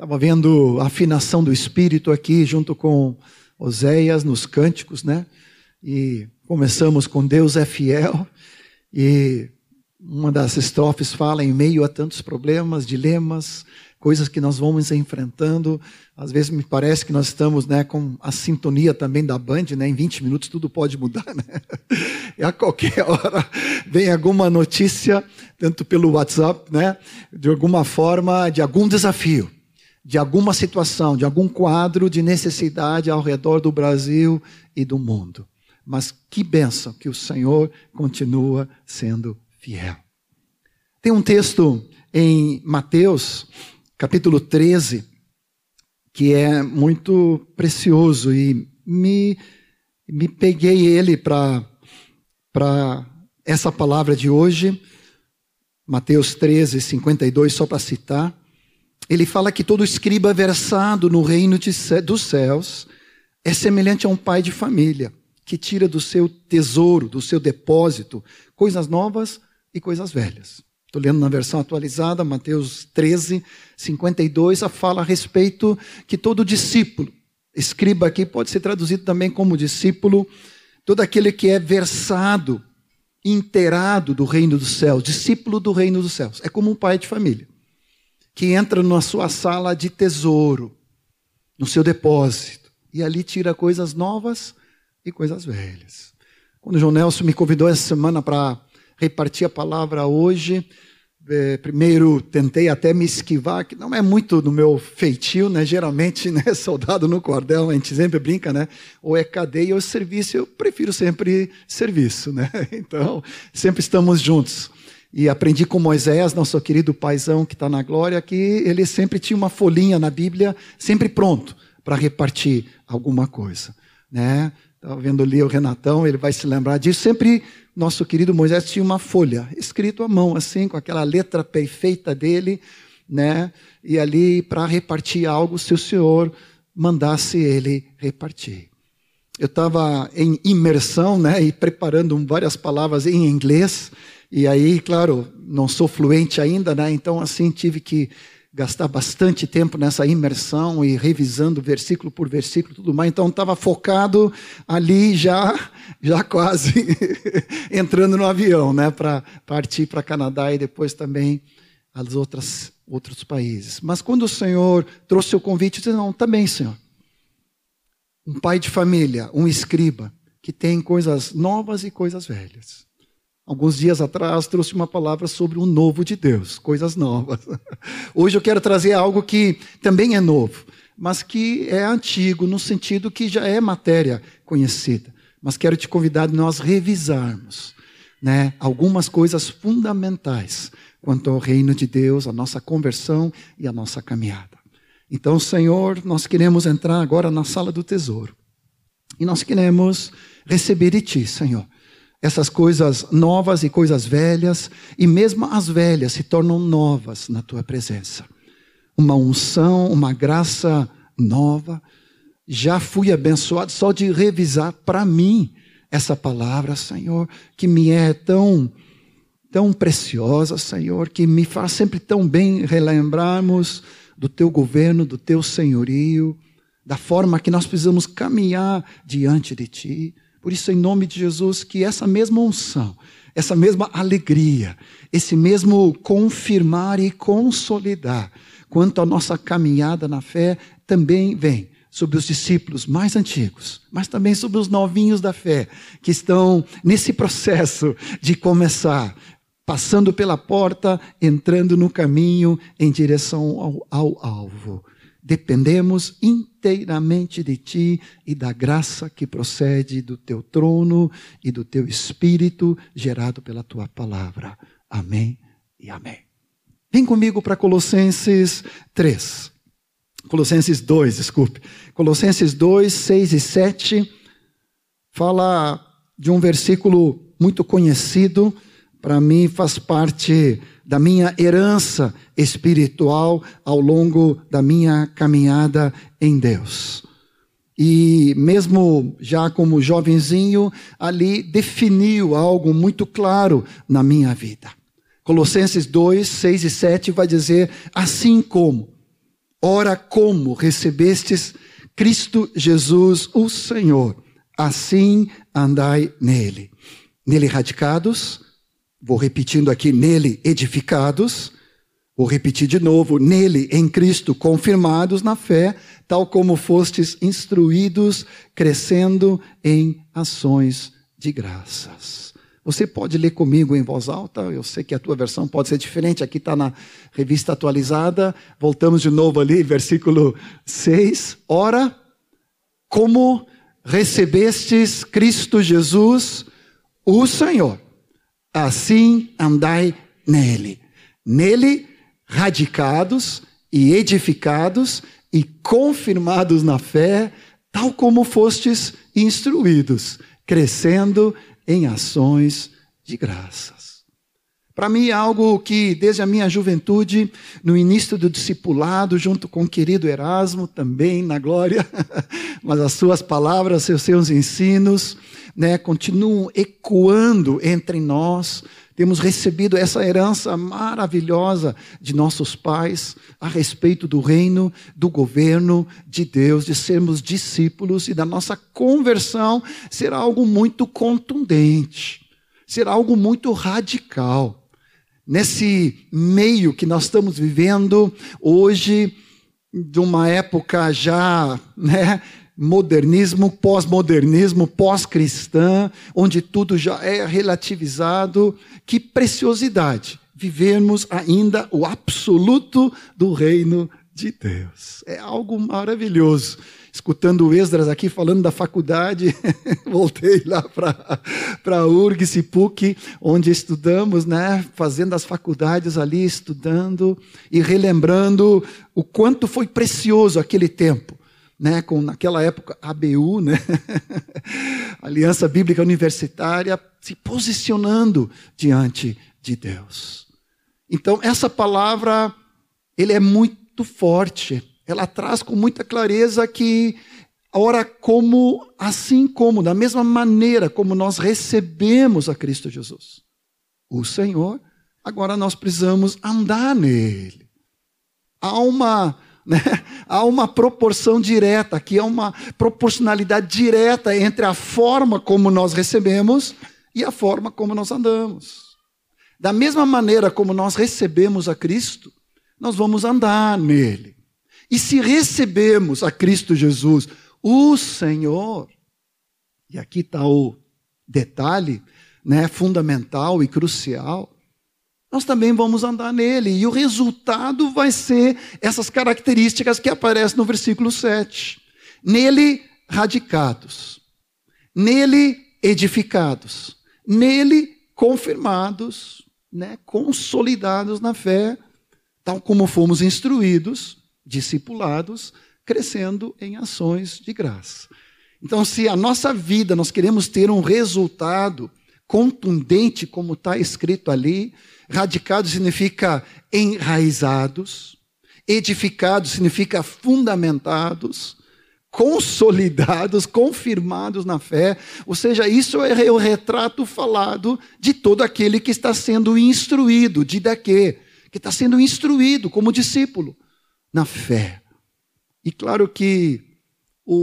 Estava vendo a afinação do espírito aqui junto com Oséias nos cânticos, né? E começamos com Deus é fiel e uma das estrofes fala em meio a tantos problemas, dilemas, coisas que nós vamos enfrentando. Às vezes me parece que nós estamos né, com a sintonia também da Band, né? em 20 minutos tudo pode mudar. Né? E a qualquer hora vem alguma notícia, tanto pelo WhatsApp, né? de alguma forma, de algum desafio, de alguma situação, de algum quadro de necessidade ao redor do Brasil e do mundo. Mas que benção que o Senhor continua sendo fiel. Tem um texto em Mateus capítulo 13, que é muito precioso e me, me peguei ele para essa palavra de hoje, Mateus 13, 52, só para citar. Ele fala que todo escriba versado no reino de, dos céus é semelhante a um pai de família que tira do seu tesouro, do seu depósito, coisas novas e coisas velhas. Estou lendo na versão atualizada, Mateus 13, 52, a fala a respeito que todo discípulo, escriba aqui pode ser traduzido também como discípulo, todo aquele que é versado, inteirado do reino dos céus, discípulo do reino dos céus. É como um pai de família, que entra na sua sala de tesouro, no seu depósito, e ali tira coisas novas e coisas velhas. Quando o João Nelson me convidou essa semana para repartir a palavra hoje. É, primeiro tentei até me esquivar, que não é muito do meu feitio, né? Geralmente, né, soldado no cordel, a gente sempre brinca, né? Ou é cadeia ou serviço. Eu prefiro sempre serviço, né? Então, sempre estamos juntos. E aprendi com Moisés, nosso querido paizão que está na glória, que ele sempre tinha uma folhinha na Bíblia, sempre pronto para repartir alguma coisa, né? Estava vendo ali o Renatão, ele vai se lembrar disso. Sempre nosso querido Moisés tinha uma folha, escrito à mão, assim, com aquela letra perfeita dele, né? E ali para repartir algo, se o Senhor mandasse ele repartir. Eu estava em imersão, né? E preparando várias palavras em inglês. E aí, claro, não sou fluente ainda, né? Então, assim, tive que gastar bastante tempo nessa imersão e revisando versículo por versículo tudo mais. Então estava focado ali já, já quase entrando no avião, né, para partir para Canadá e depois também as outras outros países. Mas quando o Senhor trouxe o convite, eu disse: "Não, também, Senhor. Um pai de família, um escriba que tem coisas novas e coisas velhas. Alguns dias atrás trouxe uma palavra sobre o novo de Deus, coisas novas. Hoje eu quero trazer algo que também é novo, mas que é antigo no sentido que já é matéria conhecida. Mas quero te convidar a nós revisarmos, né, algumas coisas fundamentais quanto ao reino de Deus, a nossa conversão e a nossa caminhada. Então, Senhor, nós queremos entrar agora na sala do tesouro. E nós queremos receber de ti, Senhor essas coisas novas e coisas velhas, e mesmo as velhas se tornam novas na tua presença. Uma unção, uma graça nova. Já fui abençoado só de revisar para mim essa palavra, Senhor, que me é tão tão preciosa, Senhor, que me faz sempre tão bem relembrarmos do teu governo, do teu senhorio, da forma que nós precisamos caminhar diante de ti. Por isso, em nome de Jesus, que essa mesma unção, essa mesma alegria, esse mesmo confirmar e consolidar quanto à nossa caminhada na fé também vem sobre os discípulos mais antigos, mas também sobre os novinhos da fé, que estão nesse processo de começar, passando pela porta, entrando no caminho em direção ao, ao alvo. Dependemos inteiramente de Ti e da graça que procede do Teu trono e do Teu Espírito gerado pela Tua palavra. Amém e amém. Vem comigo para Colossenses 3. Colossenses 2, desculpe. Colossenses 2, 6 e 7 fala de um versículo muito conhecido, para mim faz parte da minha herança espiritual ao longo da minha caminhada em Deus. E mesmo já como jovenzinho, ali definiu algo muito claro na minha vida. Colossenses 2, 6 e 7 vai dizer: assim como Ora, como recebestes Cristo Jesus, o Senhor, assim andai nele. Nele radicados, vou repetindo aqui, nele edificados, vou repetir de novo, nele, em Cristo, confirmados na fé, tal como fostes instruídos, crescendo em ações de graças. Você pode ler comigo em voz alta, eu sei que a tua versão pode ser diferente, aqui está na revista atualizada. Voltamos de novo ali, versículo 6. Ora, como recebestes Cristo Jesus, o Senhor, assim andai nele. Nele, radicados e edificados e confirmados na fé, tal como fostes instruídos, crescendo em ações de graças. Para mim é algo que, desde a minha juventude, no início do discipulado, junto com o querido Erasmo, também na glória, mas as suas palavras, seus ensinos, né, continuam ecoando entre nós. Temos recebido essa herança maravilhosa de nossos pais a respeito do reino, do governo de Deus, de sermos discípulos e da nossa conversão ser algo muito contundente, ser algo muito radical. Nesse meio que nós estamos vivendo hoje, de uma época já né, modernismo, pós-modernismo, pós-cristã, onde tudo já é relativizado. Que preciosidade vivermos ainda o absoluto do reino de Deus. É algo maravilhoso. Escutando o Esdras aqui falando da faculdade, voltei lá para a URGS e PUC, onde estudamos, né, fazendo as faculdades ali, estudando e relembrando o quanto foi precioso aquele tempo né, com naquela época ABU, né, Aliança Bíblica Universitária, se posicionando diante de Deus. Então essa palavra, ele é muito forte. Ela traz com muita clareza que ora como assim como da mesma maneira como nós recebemos a Cristo Jesus, o Senhor, agora nós precisamos andar nele. Há uma né? Há uma proporção direta, aqui há uma proporcionalidade direta entre a forma como nós recebemos e a forma como nós andamos. Da mesma maneira como nós recebemos a Cristo, nós vamos andar nele. E se recebemos a Cristo Jesus, o Senhor, e aqui está o detalhe né, fundamental e crucial, nós também vamos andar nele. E o resultado vai ser essas características que aparecem no versículo 7. Nele radicados, nele edificados, nele confirmados, né, consolidados na fé, tal como fomos instruídos, discipulados, crescendo em ações de graça. Então, se a nossa vida nós queremos ter um resultado contundente, como está escrito ali, Radicados significa enraizados, edificados significa fundamentados, consolidados, confirmados na fé. Ou seja, isso é o retrato falado de todo aquele que está sendo instruído, de daqui, que está sendo instruído como discípulo na fé. E claro que o,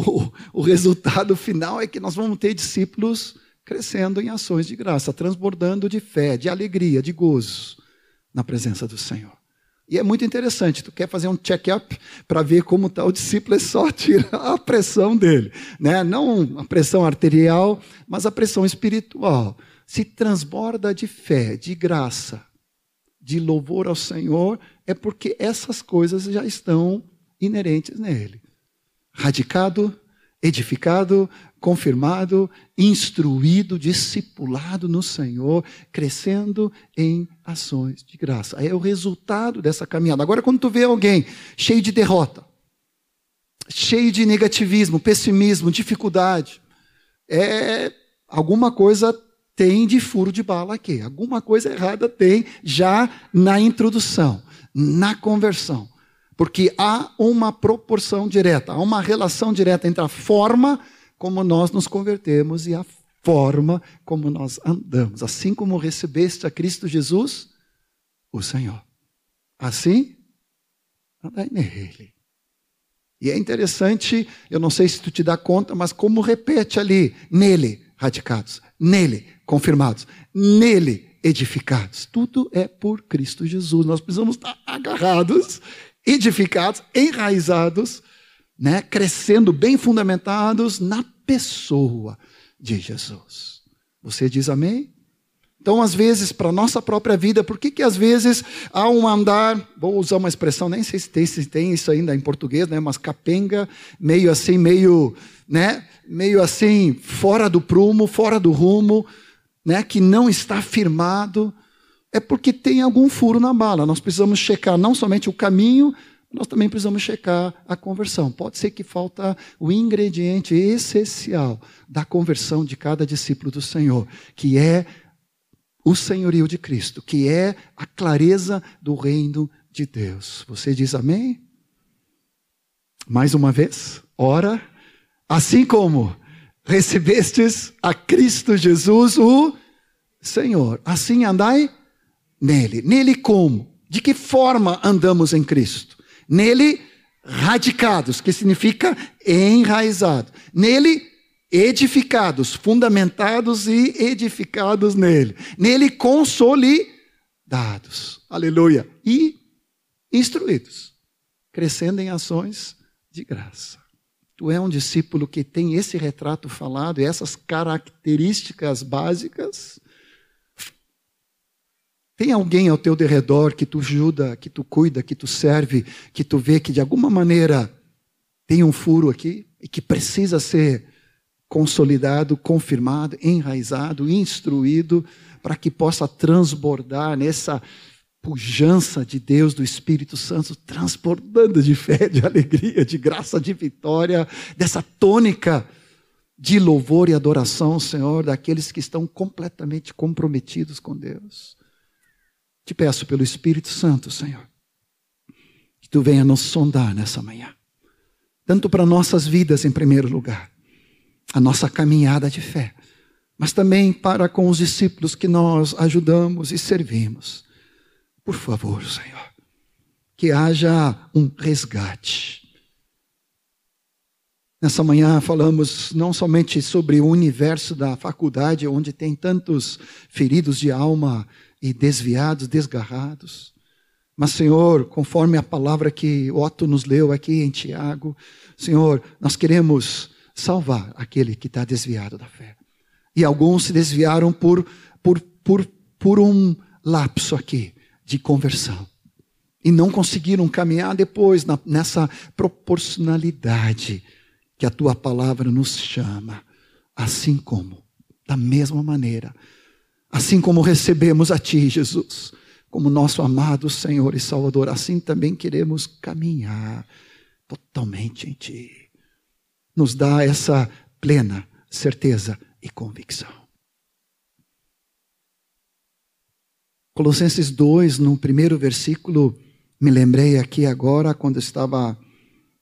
o, o, resultado final é que nós vamos ter discípulos crescendo em ações de graça, transbordando de fé, de alegria, de gozo na presença do Senhor. E é muito interessante, tu quer fazer um check-up para ver como está o discípulo, é só tirar a pressão dele. Né? Não a pressão arterial, mas a pressão espiritual. Se transborda de fé, de graça, de louvor ao Senhor, é porque essas coisas já estão inerentes nele. Radicado, edificado, confirmado, instruído, discipulado no Senhor, crescendo em ações de graça. É o resultado dessa caminhada. Agora, quando tu vê alguém cheio de derrota, cheio de negativismo, pessimismo, dificuldade, é alguma coisa tem de furo de bala aqui. Alguma coisa errada tem já na introdução, na conversão. Porque há uma proporção direta, há uma relação direta entre a forma como nós nos convertemos e a forma como nós andamos. Assim como recebeste a Cristo Jesus, o Senhor. Assim andai nele. E é interessante, eu não sei se tu te dá conta, mas como repete ali, nele, radicados, nele, confirmados, nele, edificados. Tudo é por Cristo Jesus. Nós precisamos estar agarrados, edificados, enraizados, né, crescendo bem fundamentados na pessoa de Jesus. Você diz amém? Então, às vezes, para a nossa própria vida, por que, que às vezes há um andar, vou usar uma expressão, nem sei se tem, se tem isso ainda em português, né, mas capenga, meio assim, meio, né, meio assim, fora do prumo, fora do rumo, né, que não está firmado, é porque tem algum furo na bala. Nós precisamos checar não somente o caminho, nós também precisamos checar a conversão. Pode ser que falta o ingrediente essencial da conversão de cada discípulo do Senhor, que é o senhorio de Cristo, que é a clareza do reino de Deus. Você diz amém? Mais uma vez, ora, assim como recebestes a Cristo Jesus, o Senhor, assim andai nele. Nele como? De que forma andamos em Cristo? Nele radicados, que significa enraizado. Nele edificados, fundamentados e edificados nele. Nele consolidados. Aleluia. E instruídos, crescendo em ações de graça. Tu é um discípulo que tem esse retrato falado e essas características básicas. Tem alguém ao teu derredor que tu ajuda, que tu cuida, que tu serve, que tu vê que de alguma maneira tem um furo aqui e que precisa ser consolidado, confirmado, enraizado, instruído, para que possa transbordar nessa pujança de Deus, do Espírito Santo, transbordando de fé, de alegria, de graça, de vitória, dessa tônica de louvor e adoração, Senhor, daqueles que estão completamente comprometidos com Deus. Te peço pelo Espírito Santo, Senhor, que tu venha nos sondar nessa manhã, tanto para nossas vidas em primeiro lugar, a nossa caminhada de fé, mas também para com os discípulos que nós ajudamos e servimos. Por favor, Senhor, que haja um resgate. Nessa manhã falamos não somente sobre o universo da faculdade, onde tem tantos feridos de alma e desviados, desgarrados. Mas, Senhor, conforme a palavra que Otto nos leu aqui em Tiago, Senhor, nós queremos salvar aquele que está desviado da fé. E alguns se desviaram por, por, por, por um lapso aqui de conversão. E não conseguiram caminhar depois na, nessa proporcionalidade que a tua palavra nos chama. Assim como, da mesma maneira, assim como recebemos a ti, Jesus, como nosso amado Senhor e Salvador, assim também queremos caminhar totalmente em ti nos dá essa plena certeza e convicção. Colossenses 2, no primeiro versículo, me lembrei aqui agora, quando estava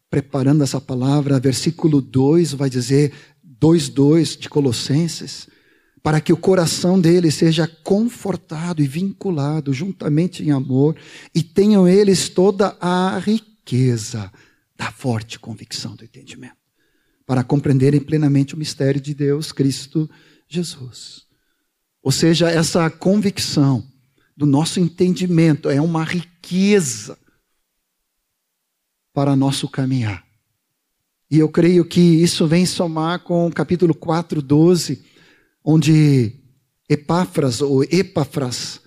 preparando essa palavra, versículo 2 vai dizer, 2,2 de Colossenses, para que o coração dele seja confortado e vinculado juntamente em amor, e tenham eles toda a riqueza da forte convicção do entendimento para compreenderem plenamente o mistério de Deus, Cristo Jesus. Ou seja, essa convicção do nosso entendimento é uma riqueza para nosso caminhar. E eu creio que isso vem somar com o capítulo 4, 12, onde Epáfras, ou Epáfras,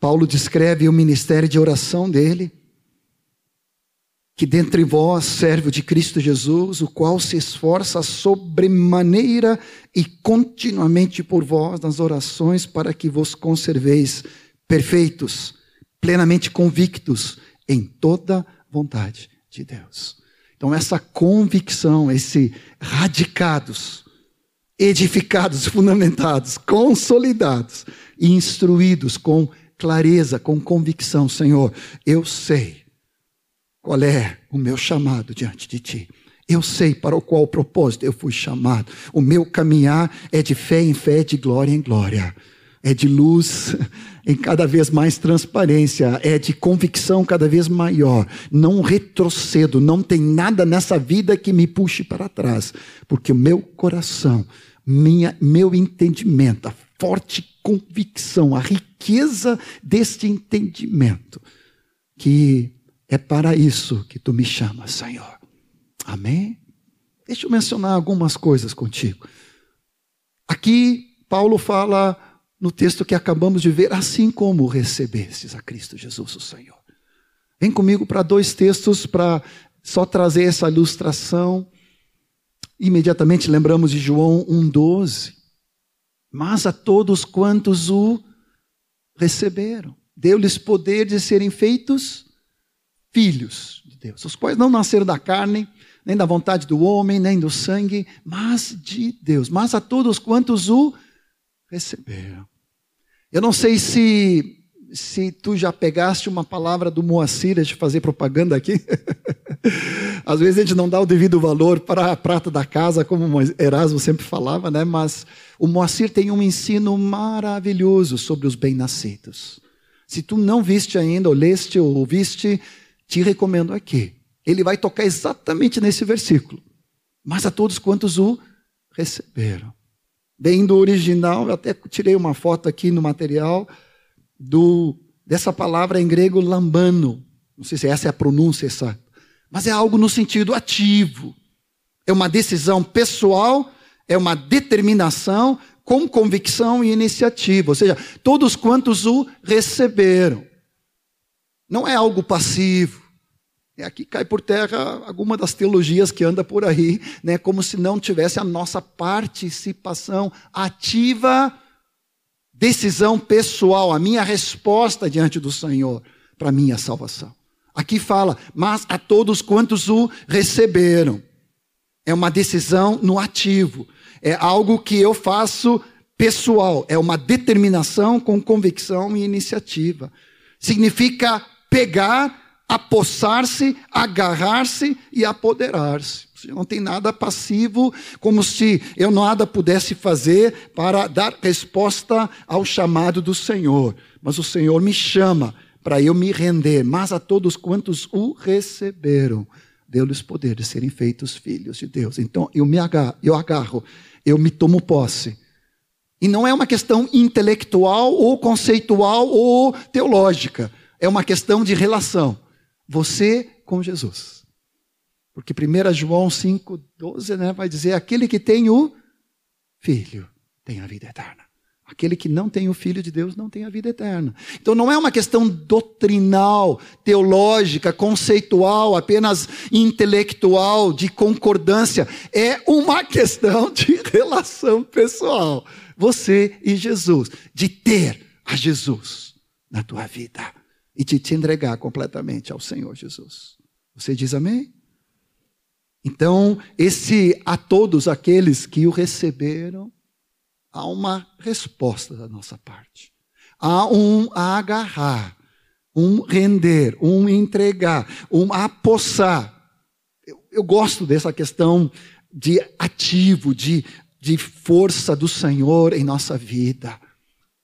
Paulo descreve o ministério de oração dele que dentre vós serve de Cristo Jesus, o qual se esforça sobremaneira e continuamente por vós nas orações para que vos conserveis perfeitos, plenamente convictos em toda vontade de Deus. Então essa convicção, esse radicados, edificados, fundamentados, consolidados instruídos com clareza, com convicção, Senhor, eu sei qual é o meu chamado diante de ti. Eu sei para o qual propósito eu fui chamado. O meu caminhar é de fé em fé, de glória em glória. é de luz em cada vez mais transparência, é de convicção cada vez maior. Não retrocedo, não tem nada nessa vida que me puxe para trás, porque o meu coração, minha, meu entendimento, a forte convicção, a riqueza deste entendimento, que é para isso que tu me chamas, Senhor. Amém? Deixa eu mencionar algumas coisas contigo. Aqui, Paulo fala no texto que acabamos de ver, assim como recebestes a Cristo Jesus, o Senhor. Vem comigo para dois textos para só trazer essa ilustração. Imediatamente lembramos de João 1,12. Mas a todos quantos o receberam, deu-lhes poder de serem feitos filhos de Deus, os quais não nasceram da carne, nem da vontade do homem, nem do sangue, mas de Deus. Mas a todos quantos o receberam. Eu não sei se se tu já pegaste uma palavra do Moacir, de fazer propaganda aqui. Às vezes a gente não dá o devido valor para a prata da casa, como Erasmo sempre falava, né? Mas o Moacir tem um ensino maravilhoso sobre os bem-nascidos. Se tu não viste ainda, ou leste, ou ouviste, te recomendo aqui. Ele vai tocar exatamente nesse versículo. Mas a todos quantos o receberam bem do original, eu até tirei uma foto aqui no material do dessa palavra em grego lambano. Não sei se essa é a pronúncia exata, mas é algo no sentido ativo. É uma decisão pessoal, é uma determinação com convicção e iniciativa, ou seja, todos quantos o receberam. Não é algo passivo. É, aqui cai por terra alguma das teologias que anda por aí, né, como se não tivesse a nossa participação ativa, decisão pessoal, a minha resposta diante do Senhor para minha salvação. Aqui fala, mas a todos quantos o receberam. É uma decisão no ativo. É algo que eu faço pessoal. É uma determinação com convicção e iniciativa. Significa pegar apossar-se, agarrar-se e apoderar-se. Não tem nada passivo, como se eu nada pudesse fazer para dar resposta ao chamado do Senhor. Mas o Senhor me chama para eu me render. Mas a todos quantos o receberam, deu-lhes poder de serem feitos filhos de Deus. Então eu me agarro, eu agarro, eu me tomo posse. E não é uma questão intelectual ou conceitual ou teológica. É uma questão de relação. Você com Jesus. Porque 1 João 5,12 né, vai dizer: aquele que tem o filho tem a vida eterna. Aquele que não tem o Filho de Deus não tem a vida eterna. Então não é uma questão doutrinal, teológica, conceitual, apenas intelectual, de concordância. É uma questão de relação pessoal. Você e Jesus, de ter a Jesus na tua vida e de te entregar completamente ao Senhor Jesus. Você diz amém? Então, esse a todos aqueles que o receberam, há uma resposta da nossa parte. Há um agarrar, um render, um entregar, um apossar. Eu, eu gosto dessa questão de ativo, de, de força do Senhor em nossa vida.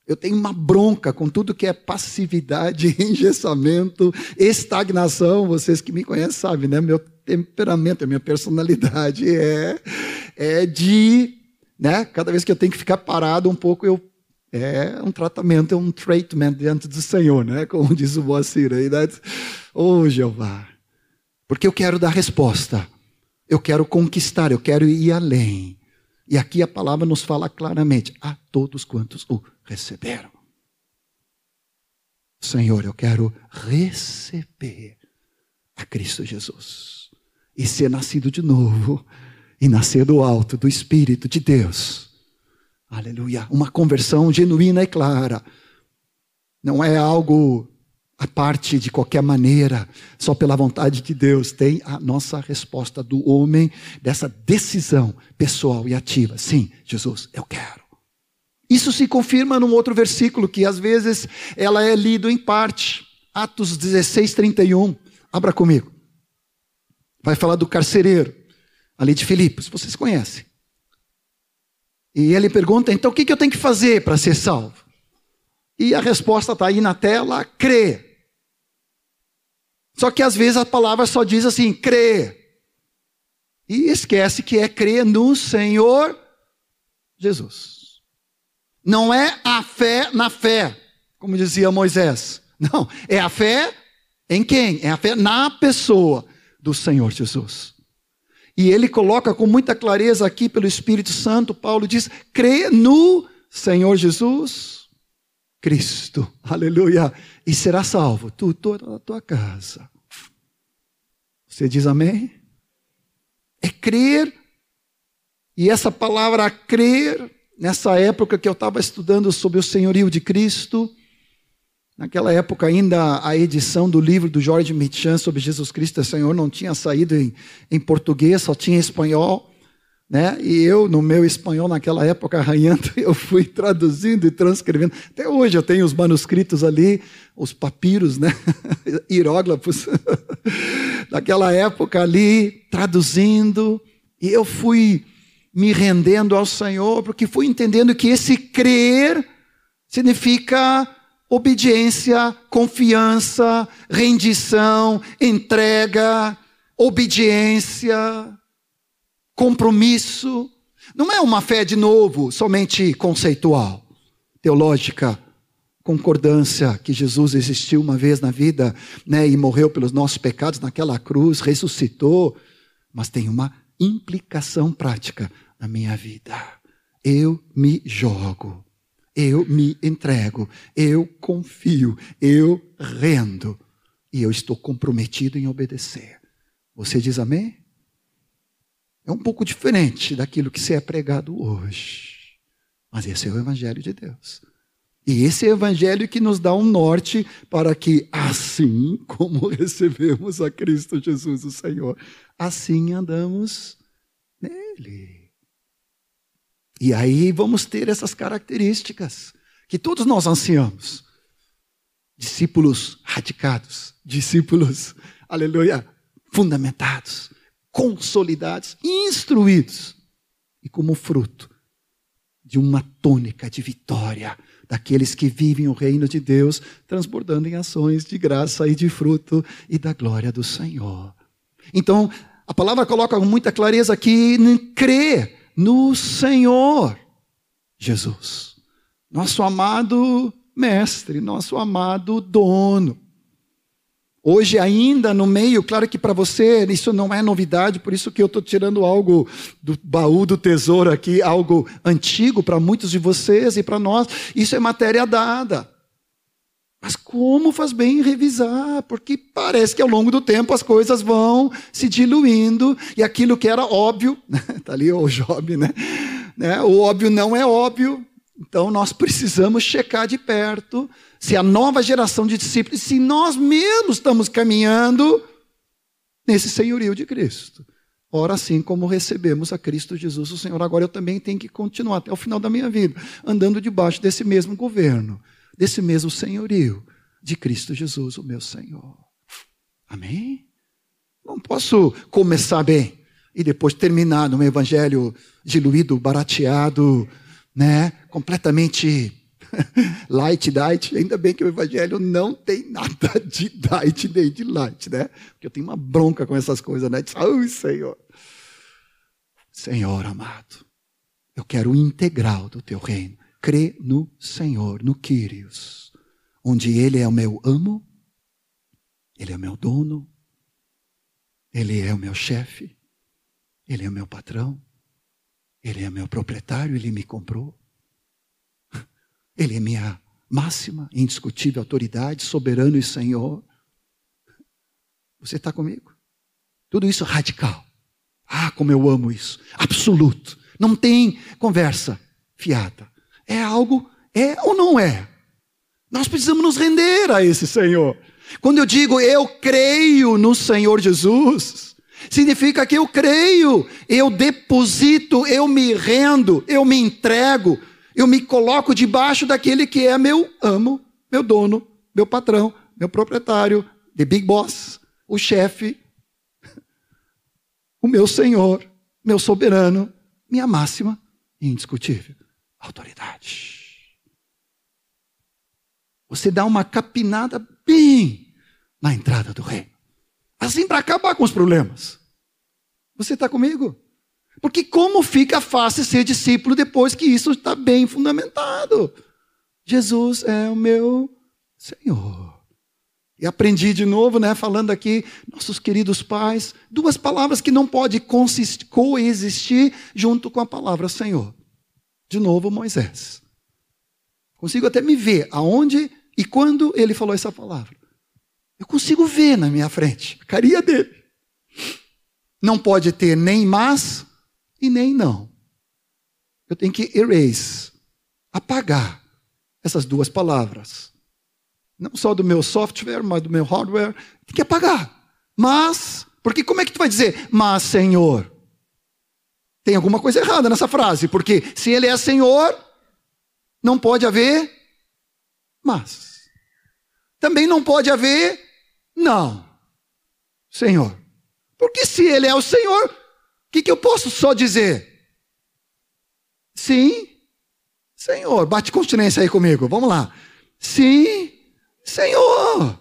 Eu tenho uma bronca com tudo que é passividade, engessamento, estagnação. Vocês que me conhecem sabem, né? Meu temperamento, a minha personalidade é, é de, né? Cada vez que eu tenho que ficar parado um pouco, eu é um tratamento, é um treatment diante do Senhor, né? Como diz o Moacir aí, né? Oh, Jeová. Porque eu quero dar resposta. Eu quero conquistar, eu quero ir além. E aqui a palavra nos fala claramente: a todos quantos o receberam. Senhor, eu quero receber a Cristo Jesus e ser nascido de novo e nascer do alto, do Espírito de Deus. Aleluia. Uma conversão genuína e clara. Não é algo a parte de qualquer maneira, só pela vontade de Deus. Tem a nossa resposta do homem dessa decisão pessoal e ativa. Sim, Jesus, eu quero. Isso se confirma num outro versículo que às vezes ela é lido em parte. Atos 16, 31. Abra comigo. Vai falar do carcereiro, ali de Filipos. Vocês conhecem. E ele pergunta: então o que eu tenho que fazer para ser salvo? E a resposta está aí na tela: crê. Só que às vezes a palavra só diz assim: crê. E esquece que é crer no Senhor Jesus. Não é a fé na fé, como dizia Moisés. Não, é a fé em quem? É a fé na pessoa do Senhor Jesus. E ele coloca com muita clareza aqui pelo Espírito Santo, Paulo diz: crê no Senhor Jesus Cristo. Aleluia. E será salvo, tu, toda a tua casa. Você diz amém? É crer. E essa palavra crer, nessa época que eu estava estudando sobre o senhorio de Cristo, Naquela época, ainda a edição do livro do Jorge Mitchan sobre Jesus Cristo é Senhor não tinha saído em, em português, só tinha espanhol. Né? E eu, no meu espanhol, naquela época, arranhando, eu fui traduzindo e transcrevendo. Até hoje eu tenho os manuscritos ali, os papiros, né? hieróglifos, daquela época ali, traduzindo. E eu fui me rendendo ao Senhor, porque fui entendendo que esse crer significa obediência, confiança, rendição, entrega, obediência, compromisso. Não é uma fé, de novo, somente conceitual, teológica, concordância que Jesus existiu uma vez na vida né, e morreu pelos nossos pecados naquela cruz, ressuscitou, mas tem uma implicação prática na minha vida. Eu me jogo eu me entrego, eu confio, eu rendo e eu estou comprometido em obedecer. Você diz amém? É um pouco diferente daquilo que se é pregado hoje. Mas esse é o Evangelho de Deus. E esse é o Evangelho que nos dá um norte para que, assim como recebemos a Cristo Jesus, o Senhor, assim andamos nele. E aí vamos ter essas características que todos nós ansiamos. Discípulos radicados, discípulos, aleluia, fundamentados, consolidados, instruídos. E como fruto de uma tônica de vitória daqueles que vivem o reino de Deus, transbordando em ações de graça e de fruto e da glória do Senhor. Então, a palavra coloca com muita clareza aqui, crer no Senhor Jesus, nosso amado mestre, nosso amado dono. Hoje, ainda no meio, claro que para você isso não é novidade, por isso que eu estou tirando algo do baú do tesouro aqui, algo antigo para muitos de vocês e para nós, isso é matéria dada. Mas como faz bem revisar, porque parece que ao longo do tempo as coisas vão se diluindo e aquilo que era óbvio, está ali o Job, né? né? O óbvio não é óbvio, então nós precisamos checar de perto se a nova geração de discípulos, se nós mesmos estamos caminhando nesse senhorio de Cristo. Ora, assim como recebemos a Cristo Jesus, o Senhor, agora eu também tenho que continuar até o final da minha vida, andando debaixo desse mesmo governo desse mesmo senhorio de Cristo Jesus, o meu Senhor. Amém? Não posso começar bem e depois terminar num evangelho diluído, barateado, né? Completamente light diet. Ainda bem que o evangelho não tem nada de diet nem de light, né? Porque eu tenho uma bronca com essas coisas, né? Ai, Senhor. Senhor amado, eu quero o integral do teu reino crê no Senhor, no Quírios, onde Ele é o meu amo, Ele é o meu dono, Ele é o meu chefe, Ele é o meu patrão, Ele é meu proprietário, Ele me comprou, Ele é minha máxima, indiscutível autoridade, soberano e Senhor. Você está comigo? Tudo isso radical. Ah, como eu amo isso. Absoluto. Não tem conversa fiada. É algo, é ou não é? Nós precisamos nos render a esse Senhor. Quando eu digo eu creio no Senhor Jesus, significa que eu creio, eu deposito, eu me rendo, eu me entrego, eu me coloco debaixo daquele que é meu amo, meu dono, meu patrão, meu proprietário, the big boss, o chefe, o meu Senhor, meu soberano, minha máxima e indiscutível autoridade. você dá uma capinada bem na entrada do reino. Assim para acabar com os problemas. Você está comigo? Porque como fica fácil ser discípulo depois que isso está bem fundamentado? Jesus é o meu Senhor. E aprendi de novo, né, falando aqui, nossos queridos pais, duas palavras que não pode coexistir junto com a palavra Senhor. De novo, Moisés. Consigo até me ver aonde e quando ele falou essa palavra. Eu consigo ver na minha frente a carinha dele. Não pode ter nem mas e nem não. Eu tenho que erase, apagar essas duas palavras. Não só do meu software, mas do meu hardware. Tem que apagar. Mas, porque como é que tu vai dizer, mas Senhor? Tem alguma coisa errada nessa frase, porque se ele é Senhor, não pode haver mas. Também não pode haver não. Senhor. Porque se ele é o Senhor, que, que eu posso só dizer? Sim, Senhor. Bate continência aí comigo. Vamos lá. Sim, Senhor.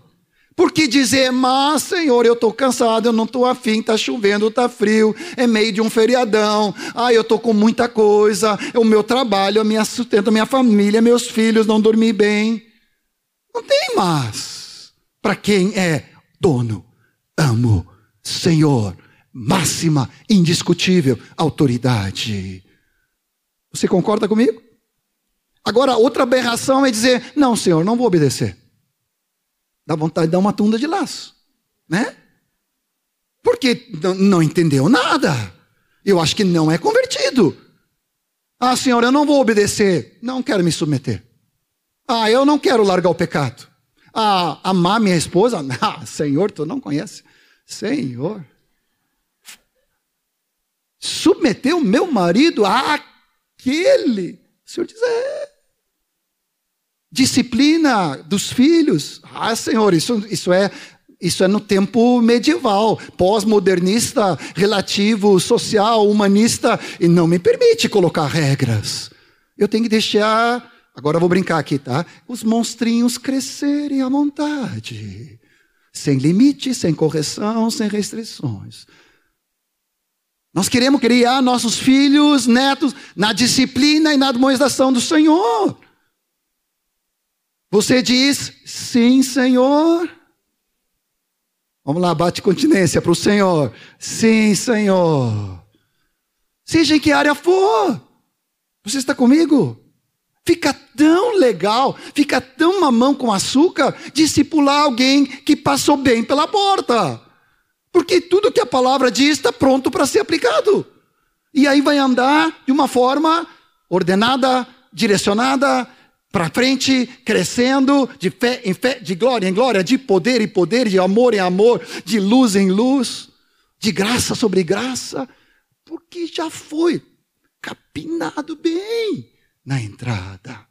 Porque dizer, mas Senhor, eu estou cansado, eu não estou afim, está chovendo, está frio, é meio de um feriadão, ah, eu estou com muita coisa, é o meu trabalho, a minha sustento, a minha família, meus filhos, não dormi bem. Não tem mais. Para quem é dono, amo, Senhor, máxima, indiscutível autoridade. Você concorda comigo? Agora, outra aberração é dizer: não, Senhor, não vou obedecer. Dá vontade de dar uma tunda de laço, né? Porque não entendeu nada. Eu acho que não é convertido. Ah, Senhor, eu não vou obedecer. Não quero me submeter. Ah, eu não quero largar o pecado. Ah, amar minha esposa? Ah, Senhor, tu não conhece. Senhor. Submeter o meu marido àquele. O Senhor diz, é. Disciplina dos filhos. Ah, Senhor, isso, isso é isso é no tempo medieval, pós-modernista, relativo, social, humanista, e não me permite colocar regras. Eu tenho que deixar, agora vou brincar aqui, tá? Os monstrinhos crescerem à vontade, sem limite, sem correção, sem restrições. Nós queremos criar nossos filhos, netos, na disciplina e na admoestação do Senhor. Você diz, sim, Senhor. Vamos lá, bate continência para o Senhor. Sim, Senhor. Seja em que área for. Você está comigo? Fica tão legal, fica tão mamão com açúcar, discipular alguém que passou bem pela porta. Porque tudo que a palavra diz está pronto para ser aplicado. E aí vai andar de uma forma ordenada, direcionada, para frente, crescendo de fé em fé, de glória em glória, de poder em poder, de amor em amor, de luz em luz, de graça sobre graça, porque já foi capinado bem na entrada.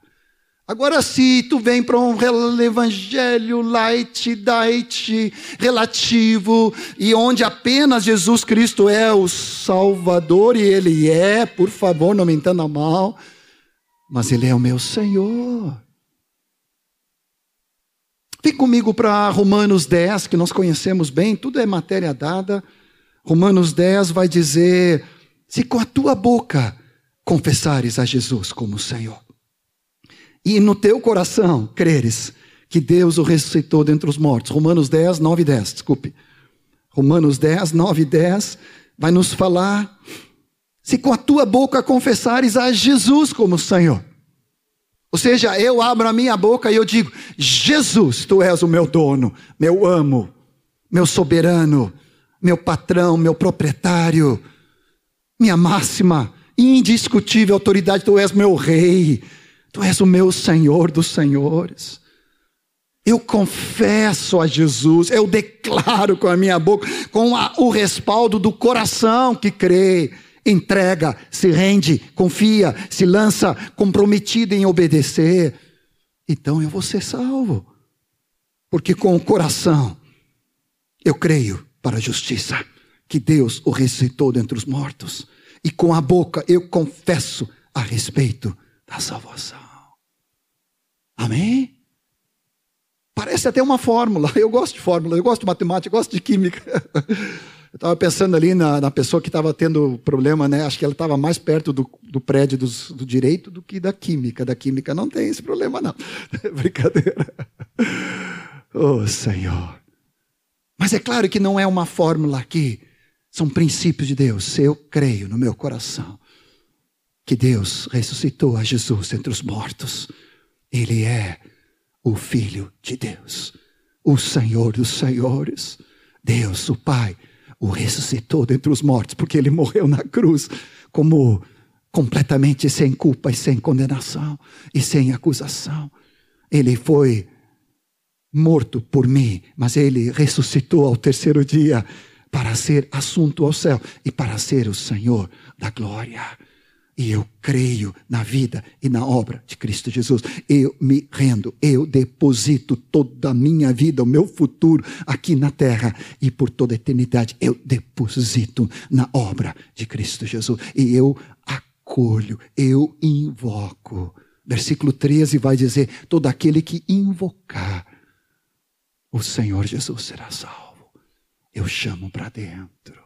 Agora, se tu vem para um evangelho light, diet, relativo, e onde apenas Jesus Cristo é o Salvador, e Ele é, por favor, não me entenda mal, mas Ele é o meu Senhor. Vem comigo para Romanos 10, que nós conhecemos bem, tudo é matéria dada. Romanos 10 vai dizer: se com a tua boca confessares a Jesus como Senhor, e no teu coração creres que Deus o ressuscitou dentre os mortos. Romanos 10, 9 e 10, desculpe. Romanos 10, 9 e 10 vai nos falar se com a tua boca confessares a Jesus como Senhor. Ou seja, eu abro a minha boca e eu digo: Jesus, tu és o meu dono, meu amo, meu soberano, meu patrão, meu proprietário, minha máxima, indiscutível autoridade, tu és meu rei, tu és o meu Senhor dos senhores. Eu confesso a Jesus, eu declaro com a minha boca, com a, o respaldo do coração que crê entrega, se rende, confia, se lança comprometido em obedecer, então eu vou ser salvo. Porque com o coração eu creio para a justiça que Deus o ressuscitou dentre os mortos, e com a boca eu confesso a respeito da salvação. Amém? Parece até uma fórmula. Eu gosto de fórmula, eu gosto de matemática, eu gosto de química. Eu estava pensando ali na, na pessoa que estava tendo problema, né? Acho que ela estava mais perto do, do prédio dos, do direito do que da química. Da química não tem esse problema, não. Brincadeira. Oh, Senhor. Mas é claro que não é uma fórmula aqui. São princípios de Deus. Eu creio no meu coração que Deus ressuscitou a Jesus entre os mortos. Ele é o Filho de Deus, o Senhor dos Senhores. Deus, o Pai, o ressuscitou dentre os mortos, porque ele morreu na cruz como completamente sem culpa e sem condenação e sem acusação. Ele foi morto por mim, mas ele ressuscitou ao terceiro dia para ser assunto ao céu e para ser o Senhor da glória. E eu creio na vida e na obra de Cristo Jesus. Eu me rendo, eu deposito toda a minha vida, o meu futuro aqui na terra e por toda a eternidade. Eu deposito na obra de Cristo Jesus. E eu acolho, eu invoco. Versículo 13 vai dizer: todo aquele que invocar o Senhor Jesus será salvo. Eu chamo para dentro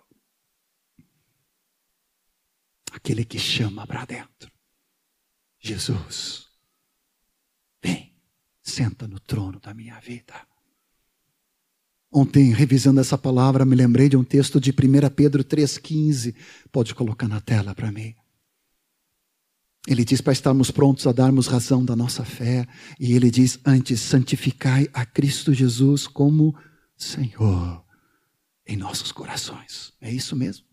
aquele que chama para dentro. Jesus, vem, senta no trono da minha vida. Ontem, revisando essa palavra, me lembrei de um texto de 1 Pedro 3,15. Pode colocar na tela para mim. Ele diz para estarmos prontos a darmos razão da nossa fé. E ele diz: Antes, santificai a Cristo Jesus como Senhor em nossos corações. É isso mesmo?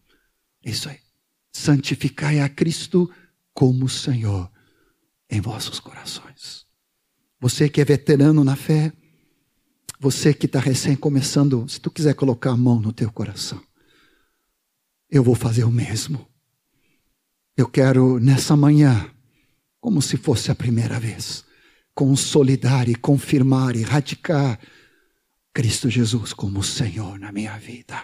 É isso aí santificai a Cristo como Senhor em vossos corações. Você que é veterano na fé, você que está recém começando, se tu quiser colocar a mão no teu coração, eu vou fazer o mesmo. Eu quero nessa manhã, como se fosse a primeira vez, consolidar e confirmar e radicar Cristo Jesus como Senhor na minha vida.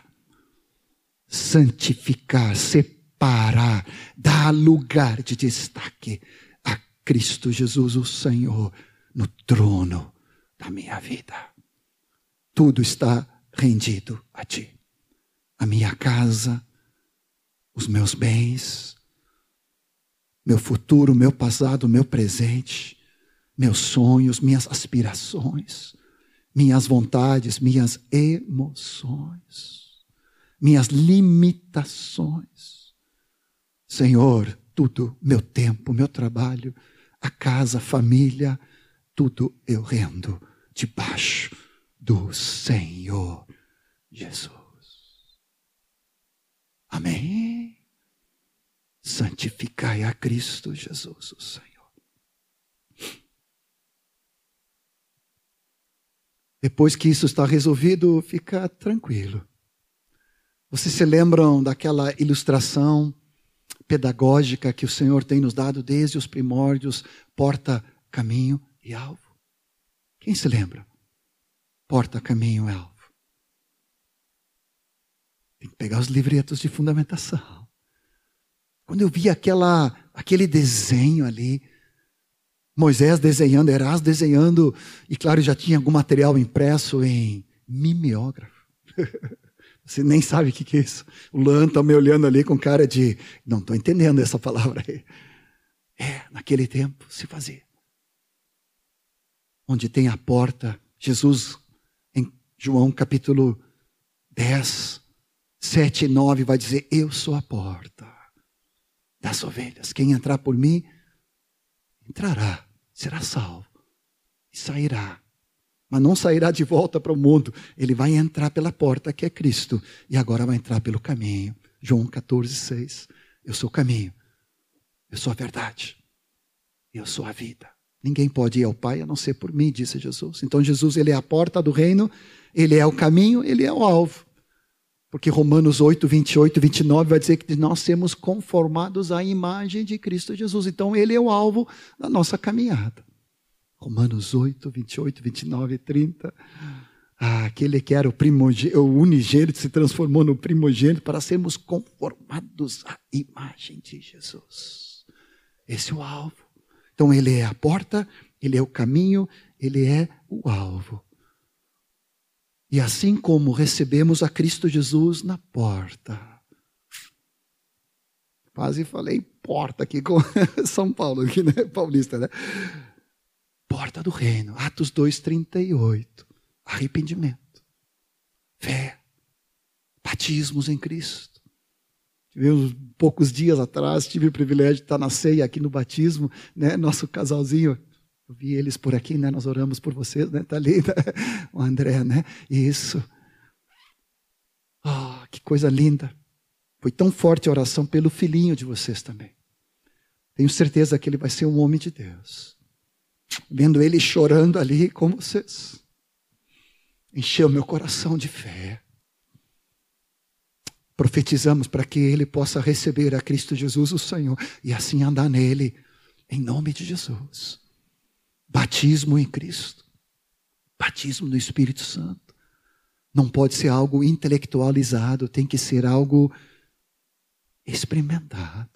Santificar, ser parar, dar lugar de destaque a Cristo Jesus, o Senhor, no trono da minha vida. Tudo está rendido a Ti. A minha casa, os meus bens, meu futuro, meu passado, meu presente, meus sonhos, minhas aspirações, minhas vontades, minhas emoções, minhas limitações Senhor, tudo, meu tempo, meu trabalho, a casa, a família, tudo eu rendo debaixo do Senhor Jesus. Amém? Santificai a Cristo Jesus, o Senhor. Depois que isso está resolvido, fica tranquilo. Vocês se lembram daquela ilustração pedagógica que o Senhor tem nos dado desde os primórdios, porta, caminho e alvo. Quem se lembra? Porta, caminho e alvo. Tem que pegar os livretos de fundamentação. Quando eu vi aquela, aquele desenho ali, Moisés desenhando, Erás desenhando, e claro, já tinha algum material impresso em mimeógrafo. Você nem sabe o que, é isso. O Lan está me olhando ali com cara de. Não estou entendendo essa palavra aí. É, naquele tempo se fazia. Onde tem a porta, Jesus, em João capítulo 10, 7 e 9, vai dizer: Eu sou a porta das ovelhas. Quem entrar por mim, entrará, será salvo e sairá mas não sairá de volta para o mundo. Ele vai entrar pela porta que é Cristo e agora vai entrar pelo caminho. João 14, 6. Eu sou o caminho, eu sou a verdade, eu sou a vida. Ninguém pode ir ao Pai a não ser por mim, disse Jesus. Então Jesus ele é a porta do reino, ele é o caminho, ele é o alvo. Porque Romanos 8, 28 e 29 vai dizer que nós somos conformados à imagem de Cristo Jesus. Então ele é o alvo da nossa caminhada. Romanos 8, 28, 29 e 30. Ah, aquele que era o, o unigênito se transformou no primogênito para sermos conformados à imagem de Jesus. Esse é o alvo. Então ele é a porta, ele é o caminho, ele é o alvo. E assim como recebemos a Cristo Jesus na porta. Quase falei porta aqui com São Paulo, aqui, né? Paulista, né? Porta do reino. Atos 2,38. Arrependimento. Fé. Batismos em Cristo. Tivemos poucos dias atrás, tive o privilégio de estar na ceia aqui no batismo, né? Nosso casalzinho eu vi eles por aqui, né? Nós oramos por vocês, né? Tá ali, né? o André, né? Isso. Ah, oh, que coisa linda. Foi tão forte a oração pelo filhinho de vocês também. Tenho certeza que ele vai ser um homem de Deus. Vendo ele chorando ali com vocês. Encheu meu coração de fé. Profetizamos para que ele possa receber a Cristo Jesus, o Senhor, e assim andar nele, em nome de Jesus. Batismo em Cristo. Batismo no Espírito Santo. Não pode ser algo intelectualizado, tem que ser algo experimentado.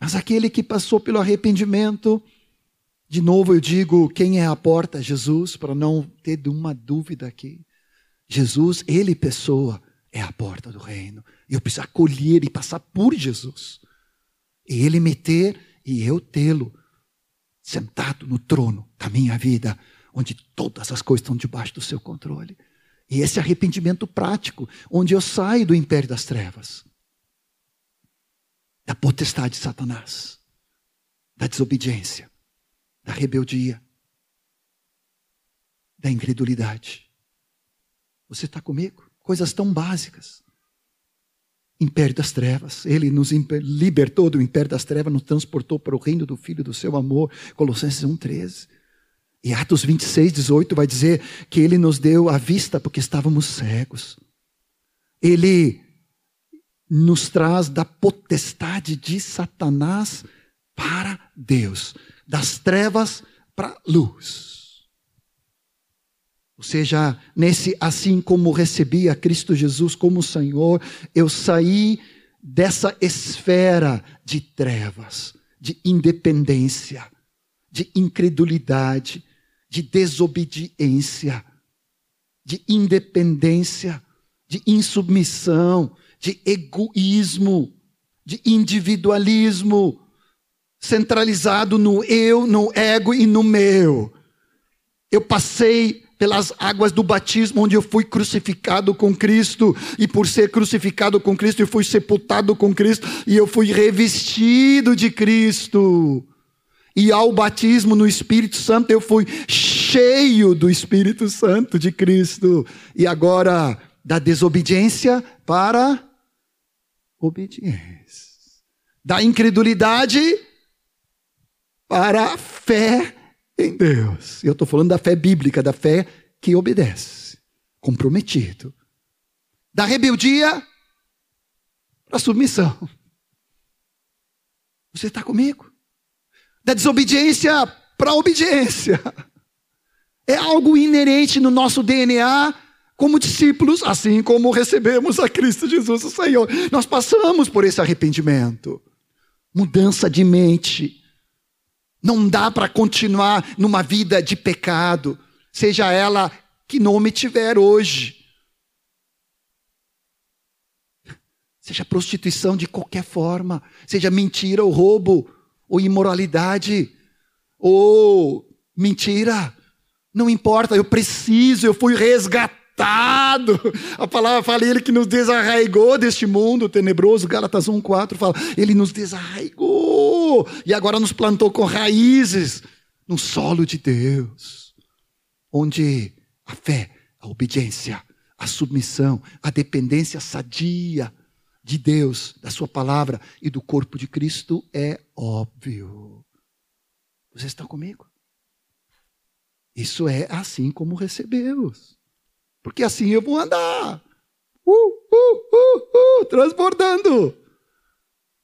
Mas aquele que passou pelo arrependimento, de novo eu digo, quem é a porta? Jesus, para não ter uma dúvida aqui. Jesus, ele pessoa, é a porta do reino. Eu preciso acolher e passar por Jesus. E ele me ter e eu tê-lo sentado no trono da minha vida, onde todas as coisas estão debaixo do seu controle. E esse arrependimento prático, onde eu saio do império das trevas, da potestade de Satanás, da desobediência, da rebeldia, da incredulidade. Você está comigo? Coisas tão básicas império das trevas. Ele nos libertou do império das trevas, nos transportou para o reino do Filho do seu amor. Colossenses 1,13. E Atos 26, 18 vai dizer que ele nos deu a vista porque estávamos cegos. Ele nos traz da potestade de Satanás para Deus, das trevas para luz. Ou seja, nesse assim como recebi a Cristo Jesus como Senhor, eu saí dessa esfera de trevas, de independência, de incredulidade, de desobediência, de independência, de insubmissão, de egoísmo, de individualismo, centralizado no eu, no ego e no meu. Eu passei pelas águas do batismo, onde eu fui crucificado com Cristo, e por ser crucificado com Cristo, eu fui sepultado com Cristo, e eu fui revestido de Cristo. E ao batismo no Espírito Santo, eu fui cheio do Espírito Santo de Cristo. E agora, da desobediência para obediência. Da incredulidade para a fé em Deus. Eu estou falando da fé bíblica, da fé que obedece, comprometido. Da rebeldia para submissão. Você está comigo? Da desobediência para obediência. É algo inerente no nosso DNA como discípulos, assim como recebemos a Cristo Jesus, o Senhor. Nós passamos por esse arrependimento, mudança de mente não dá para continuar numa vida de pecado, seja ela que nome tiver hoje. Seja prostituição de qualquer forma, seja mentira ou roubo, ou imoralidade, ou mentira. Não importa, eu preciso, eu fui resgatado A palavra fala, ele que nos desarraigou deste mundo tenebroso. Gálatas 1,4 fala, ele nos desarraigou e agora nos plantou com raízes no solo de Deus, onde a fé, a obediência, a submissão, a dependência sadia de Deus, da Sua palavra e do corpo de Cristo é óbvio. Você está comigo? Isso é assim como recebemos. Porque assim eu vou andar. Uh, uh, uh, uh, transbordando.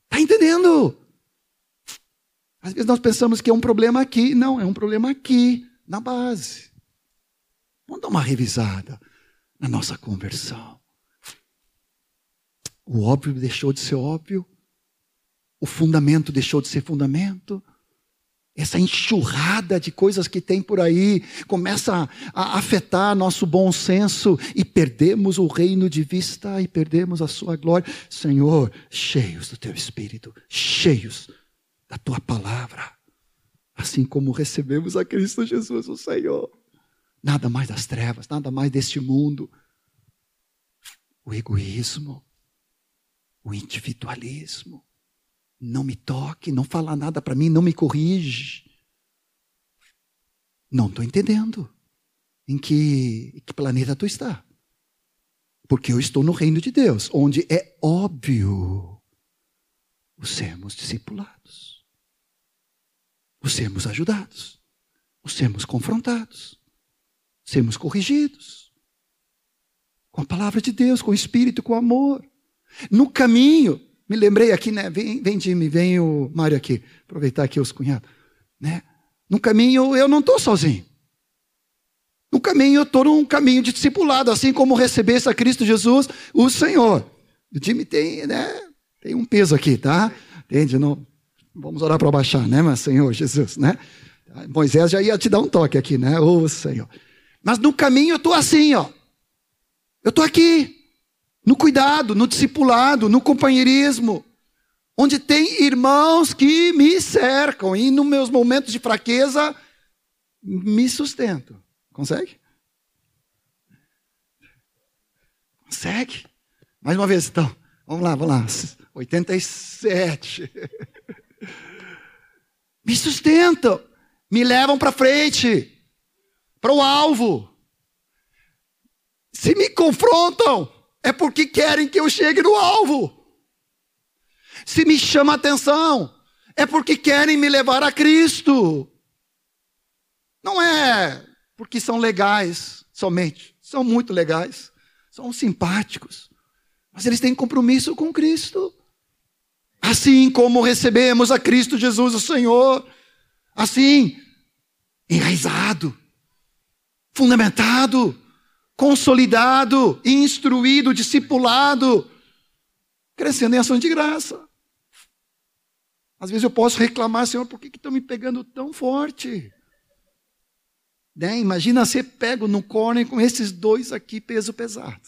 Está entendendo? Às vezes nós pensamos que é um problema aqui. Não, é um problema aqui, na base. Vamos dar uma revisada na nossa conversão. O óbvio deixou de ser óbvio. O fundamento deixou de ser fundamento. Essa enxurrada de coisas que tem por aí começa a afetar nosso bom senso e perdemos o reino de vista e perdemos a sua glória. Senhor, cheios do teu espírito, cheios da tua palavra, assim como recebemos a Cristo Jesus, o Senhor. Nada mais das trevas, nada mais deste mundo. O egoísmo, o individualismo, não me toque, não fala nada para mim, não me corrige. Não estou entendendo em que, em que planeta tu está. Porque eu estou no reino de Deus, onde é óbvio os sermos discipulados, os sermos ajudados, os sermos confrontados, sermos corrigidos com a palavra de Deus, com o Espírito, com o amor. No caminho, me lembrei aqui, né? Vem, vem Jimmy, vem o Mário aqui. Aproveitar aqui os cunhados. Né? No caminho eu não estou sozinho. No caminho eu estou num caminho de discipulado, assim como recebesse a Cristo Jesus, o Senhor. O Jimmy tem, né? Tem um peso aqui, tá? Entende? Não, vamos orar para baixar, né, mas Senhor Jesus, né? Moisés já ia te dar um toque aqui, né? Ô Senhor. Mas no caminho eu estou assim, ó. Eu estou aqui no cuidado, no discipulado, no companheirismo, onde tem irmãos que me cercam e nos meus momentos de fraqueza me sustentam. Consegue? Consegue? Mais uma vez, então. Vamos lá, vamos lá. 87. me sustentam, me levam para frente, para o alvo. Se me confrontam, é porque querem que eu chegue no alvo. Se me chama atenção, é porque querem me levar a Cristo. Não é porque são legais somente, são muito legais, são simpáticos, mas eles têm compromisso com Cristo. Assim como recebemos a Cristo Jesus, o Senhor, assim, enraizado, fundamentado, consolidado, instruído, discipulado, crescendo em ação de graça. Às vezes eu posso reclamar, Senhor, por que estão me pegando tão forte? Né? Imagina ser pego no corner com esses dois aqui, peso pesado.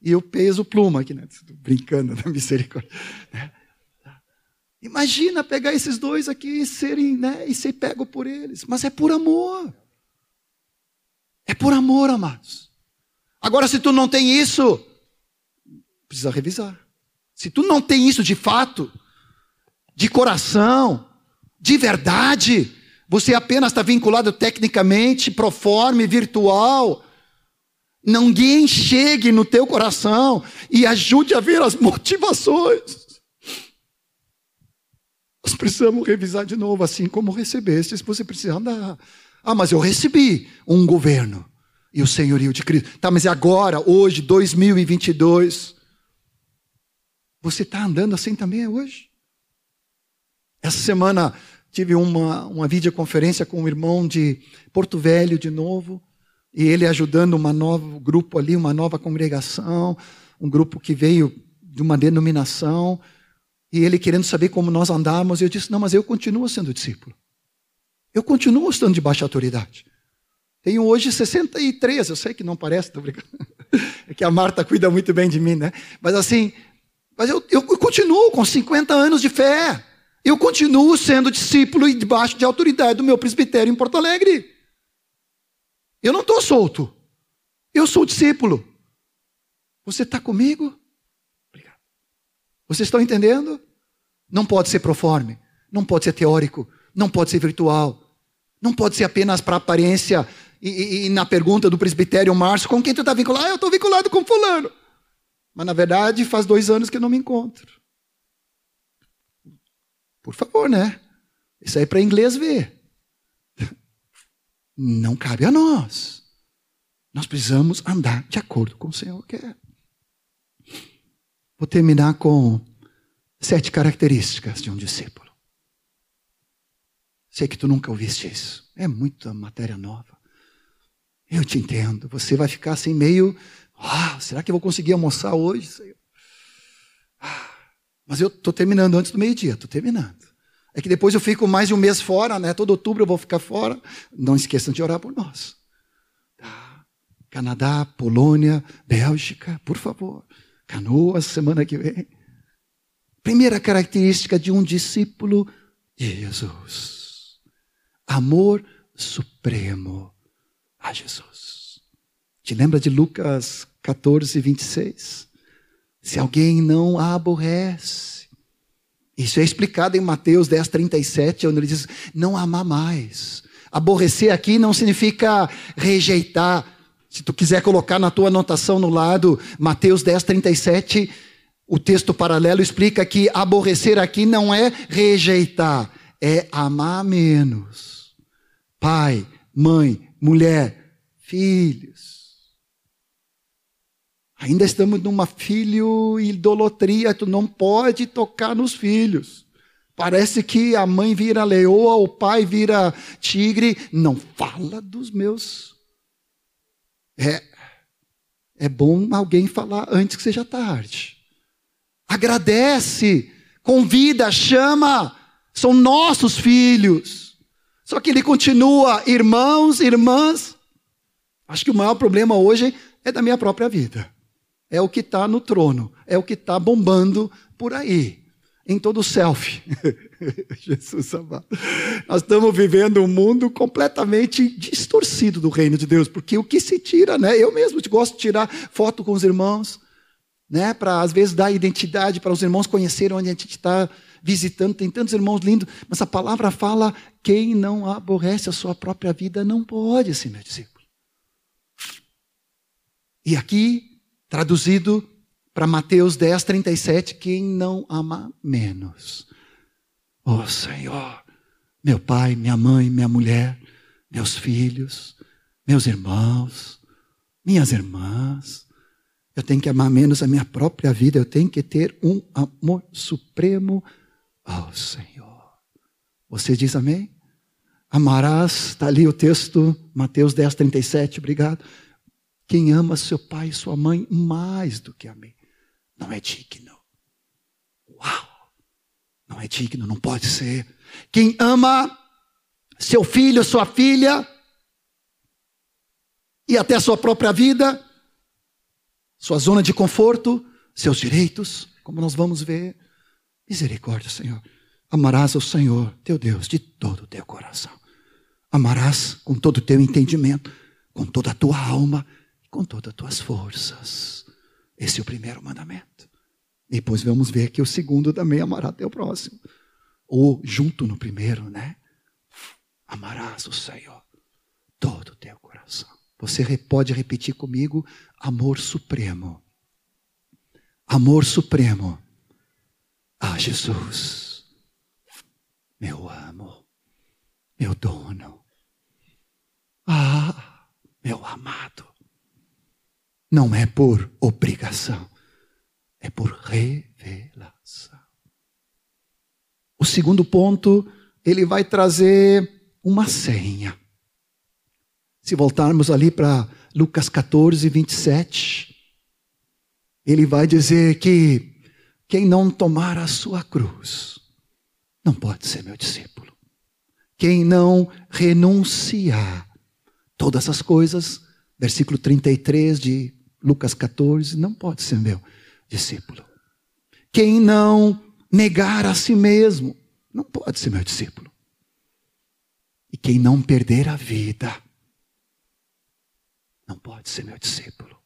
E eu peso pluma aqui, né? Brincando da misericórdia. Né? Imagina pegar esses dois aqui e serem, né? E ser pego por eles. Mas é por amor. É por amor, amados. Agora, se tu não tem isso, precisa revisar. Se tu não tem isso de fato, de coração, de verdade, você apenas está vinculado tecnicamente, proforme, virtual. Ninguém chegue no teu coração e ajude a ver as motivações. Nós precisamos revisar de novo, assim como recebestes, você precisa andar. Ah, mas eu recebi um governo e o senhorio de Cristo. Tá, mas e agora, hoje, 2022? Você está andando assim também hoje? Essa semana tive uma, uma videoconferência com um irmão de Porto Velho de novo, e ele ajudando um novo grupo ali, uma nova congregação, um grupo que veio de uma denominação, e ele querendo saber como nós andamos, e eu disse: Não, mas eu continuo sendo discípulo. Eu continuo estando debaixo de autoridade. Tenho hoje 63, eu sei que não parece, estou brincando. É que a Marta cuida muito bem de mim, né? Mas assim, mas eu, eu continuo com 50 anos de fé. Eu continuo sendo discípulo e debaixo de autoridade do meu presbitério em Porto Alegre. Eu não estou solto. Eu sou discípulo. Você está comigo? Obrigado. Vocês estão entendendo? Não pode ser proforme, não pode ser teórico, não pode ser virtual, não pode ser apenas para aparência e, e, na pergunta do presbitério Márcio, com quem tu está vinculado? Ah, eu estou vinculado com fulano. Mas na verdade faz dois anos que eu não me encontro. Por favor, né? Isso aí é para inglês ver. Não cabe a nós. Nós precisamos andar de acordo com o Senhor quer. Vou terminar com sete características de um discípulo. Sei que tu nunca ouviste isso. É muita matéria nova. Eu te entendo. Você vai ficar assim meio. Ah, será que eu vou conseguir almoçar hoje? Ah, mas eu estou terminando antes do meio-dia, estou terminando. É que depois eu fico mais de um mês fora, né? Todo outubro eu vou ficar fora. Não esqueçam de orar por nós. Tá? Canadá, Polônia, Bélgica, por favor. Canoas, semana que vem. Primeira característica de um discípulo de Jesus: amor supremo a Jesus. Te lembra de Lucas 14, 26? Se alguém não a aborrece, isso é explicado em Mateus 10, 37, onde ele diz: não amar mais. Aborrecer aqui não significa rejeitar. Se tu quiser colocar na tua anotação no lado, Mateus 10, 37, o texto paralelo explica que aborrecer aqui não é rejeitar, é amar menos. Pai, mãe, mulher, filhos. Ainda estamos numa filho idolatria, tu não pode tocar nos filhos. Parece que a mãe vira leoa, o pai vira tigre. Não fala dos meus. É, é bom alguém falar antes que seja tarde. Agradece, convida, chama. São nossos filhos. Só que ele continua, irmãos, irmãs. Acho que o maior problema hoje é da minha própria vida é o que está no trono, é o que está bombando por aí, em todo selfie. Jesus amado. Nós estamos vivendo um mundo completamente distorcido do reino de Deus, porque o que se tira, né? Eu mesmo gosto de tirar foto com os irmãos, né? Para às vezes dar identidade para os irmãos conhecerem onde a gente está visitando. Tem tantos irmãos lindos, mas a palavra fala: quem não aborrece a sua própria vida não pode ser meu discípulo. E aqui Traduzido para Mateus 10, 37, quem não ama menos. Oh Senhor, meu pai, minha mãe, minha mulher, meus filhos, meus irmãos, minhas irmãs. Eu tenho que amar menos a minha própria vida, eu tenho que ter um amor supremo ao Senhor. Você diz amém? Amarás, está ali o texto, Mateus 10, 37, obrigado. Quem ama seu pai e sua mãe mais do que a mim não é digno. Uau! Não é digno, não pode ser. Quem ama seu filho, sua filha e até sua própria vida, sua zona de conforto, seus direitos, como nós vamos ver. Misericórdia, Senhor. Amarás ao Senhor, teu Deus, de todo o teu coração. Amarás com todo o teu entendimento, com toda a tua alma com todas as tuas forças. Esse é o primeiro mandamento. Depois vamos ver que o segundo também amará teu próximo. Ou junto no primeiro, né? Amarás o Senhor todo o teu coração. Você pode repetir comigo: amor supremo. Amor supremo a Jesus, meu amo, meu dono. Ah, meu amado. Não é por obrigação, é por revelação. O segundo ponto, ele vai trazer uma senha. Se voltarmos ali para Lucas 14, 27, ele vai dizer que quem não tomar a sua cruz não pode ser meu discípulo. Quem não renunciar todas as coisas, versículo 33 de Lucas 14, não pode ser meu discípulo. Quem não negar a si mesmo, não pode ser meu discípulo. E quem não perder a vida, não pode ser meu discípulo.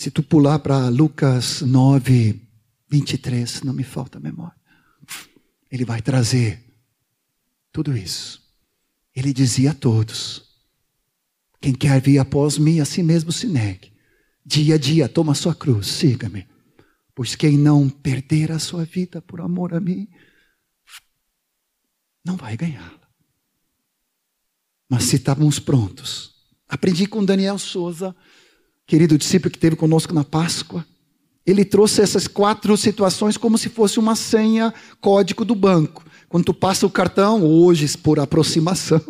Se tu pular para Lucas 9, 23, não me falta memória. Ele vai trazer tudo isso. Ele dizia a todos: quem quer vir após mim, a si mesmo se negue. Dia a dia, toma a sua cruz, siga-me. Pois quem não perder a sua vida por amor a mim, não vai ganhá-la. Mas se estávamos prontos, aprendi com Daniel Souza, querido discípulo que esteve conosco na Páscoa. Ele trouxe essas quatro situações como se fosse uma senha código do banco. Quando tu passa o cartão, hoje por aproximação,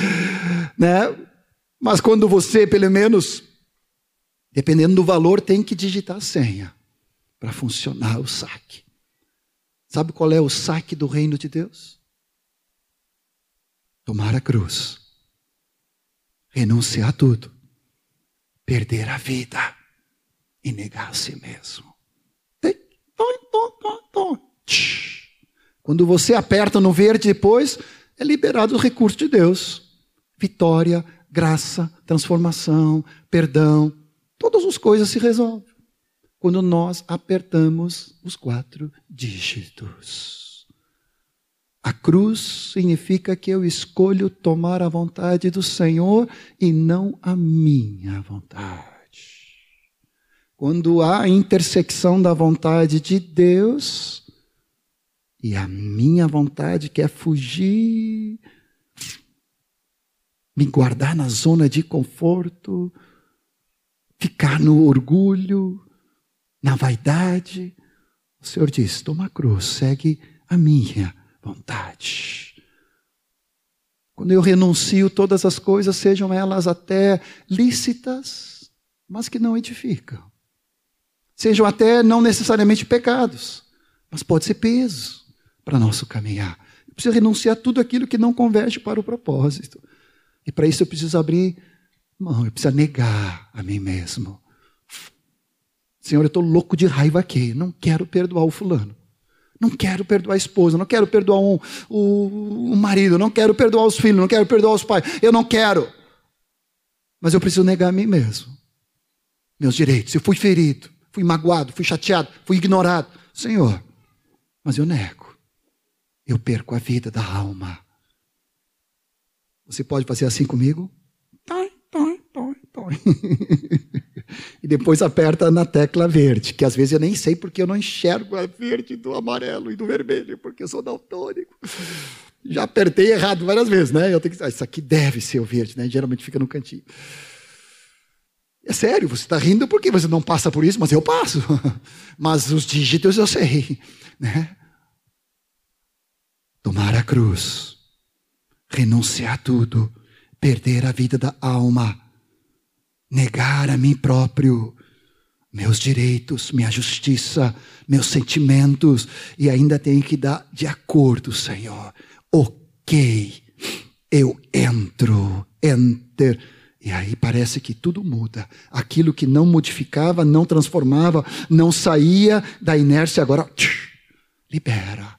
né? Mas quando você, pelo menos, dependendo do valor, tem que digitar a senha para funcionar o saque. Sabe qual é o saque do reino de Deus? Tomar a cruz, renunciar a tudo, perder a vida e negar a si mesmo. Quando você aperta no verde depois, é liberado o recurso de Deus. Vitória, graça, transformação, perdão, todas as coisas se resolvem quando nós apertamos os quatro dígitos. A cruz significa que eu escolho tomar a vontade do Senhor e não a minha vontade. Quando há a intersecção da vontade de Deus e a minha vontade quer fugir, me guardar na zona de conforto, ficar no orgulho, na vaidade. O Senhor diz: toma a cruz, segue a minha vontade. Quando eu renuncio todas as coisas, sejam elas até lícitas, mas que não edificam. Sejam até não necessariamente pecados, mas pode ser peso para nosso caminhar. Eu preciso renunciar a tudo aquilo que não converge para o propósito. E para isso eu preciso abrir mão, eu preciso negar a mim mesmo. Senhor, eu estou louco de raiva aqui. Não quero perdoar o fulano. Não quero perdoar a esposa. Não quero perdoar um, o, o marido. Não quero perdoar os filhos. Não quero perdoar os pais. Eu não quero. Mas eu preciso negar a mim mesmo. Meus direitos. Eu fui ferido. Fui magoado. Fui chateado. Fui ignorado. Senhor, mas eu nego. Eu perco a vida da alma. Você pode fazer assim comigo? Toi, toi, toi, toi. E depois aperta na tecla verde, que às vezes eu nem sei porque eu não enxergo a verde do amarelo e do vermelho, porque eu sou daltônico. Já apertei errado várias vezes, né? Eu tenho que, ah, isso aqui deve ser o verde, né? Geralmente fica no cantinho. É sério, você está rindo porque você não passa por isso, mas eu passo. Mas os dígitos eu sei, né? Tomar a cruz, renunciar a tudo, perder a vida da alma negar a mim próprio, meus direitos, minha justiça, meus sentimentos, e ainda tenho que dar de acordo, Senhor. Ok, eu entro, enter. E aí parece que tudo muda. Aquilo que não modificava, não transformava, não saía da inércia, agora tch, libera.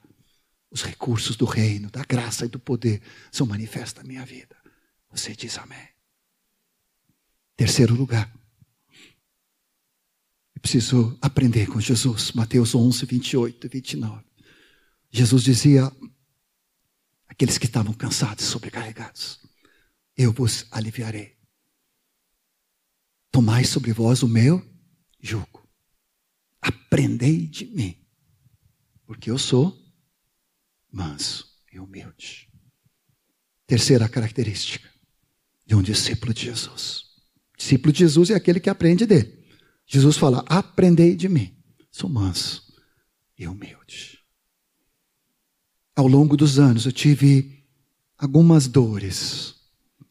Os recursos do reino, da graça e do poder são manifestos na minha vida. Você diz amém. Terceiro lugar. Eu preciso aprender com Jesus. Mateus 11, 28 e 29. Jesus dizia: aqueles que estavam cansados sobrecarregados, eu vos aliviarei. Tomai sobre vós o meu jugo. Aprendei de mim, porque eu sou manso e humilde. Terceira característica de um discípulo de Jesus. Discípulo de Jesus é aquele que aprende dele. Jesus fala: Aprendei de mim, sou manso e humilde. Ao longo dos anos eu tive algumas dores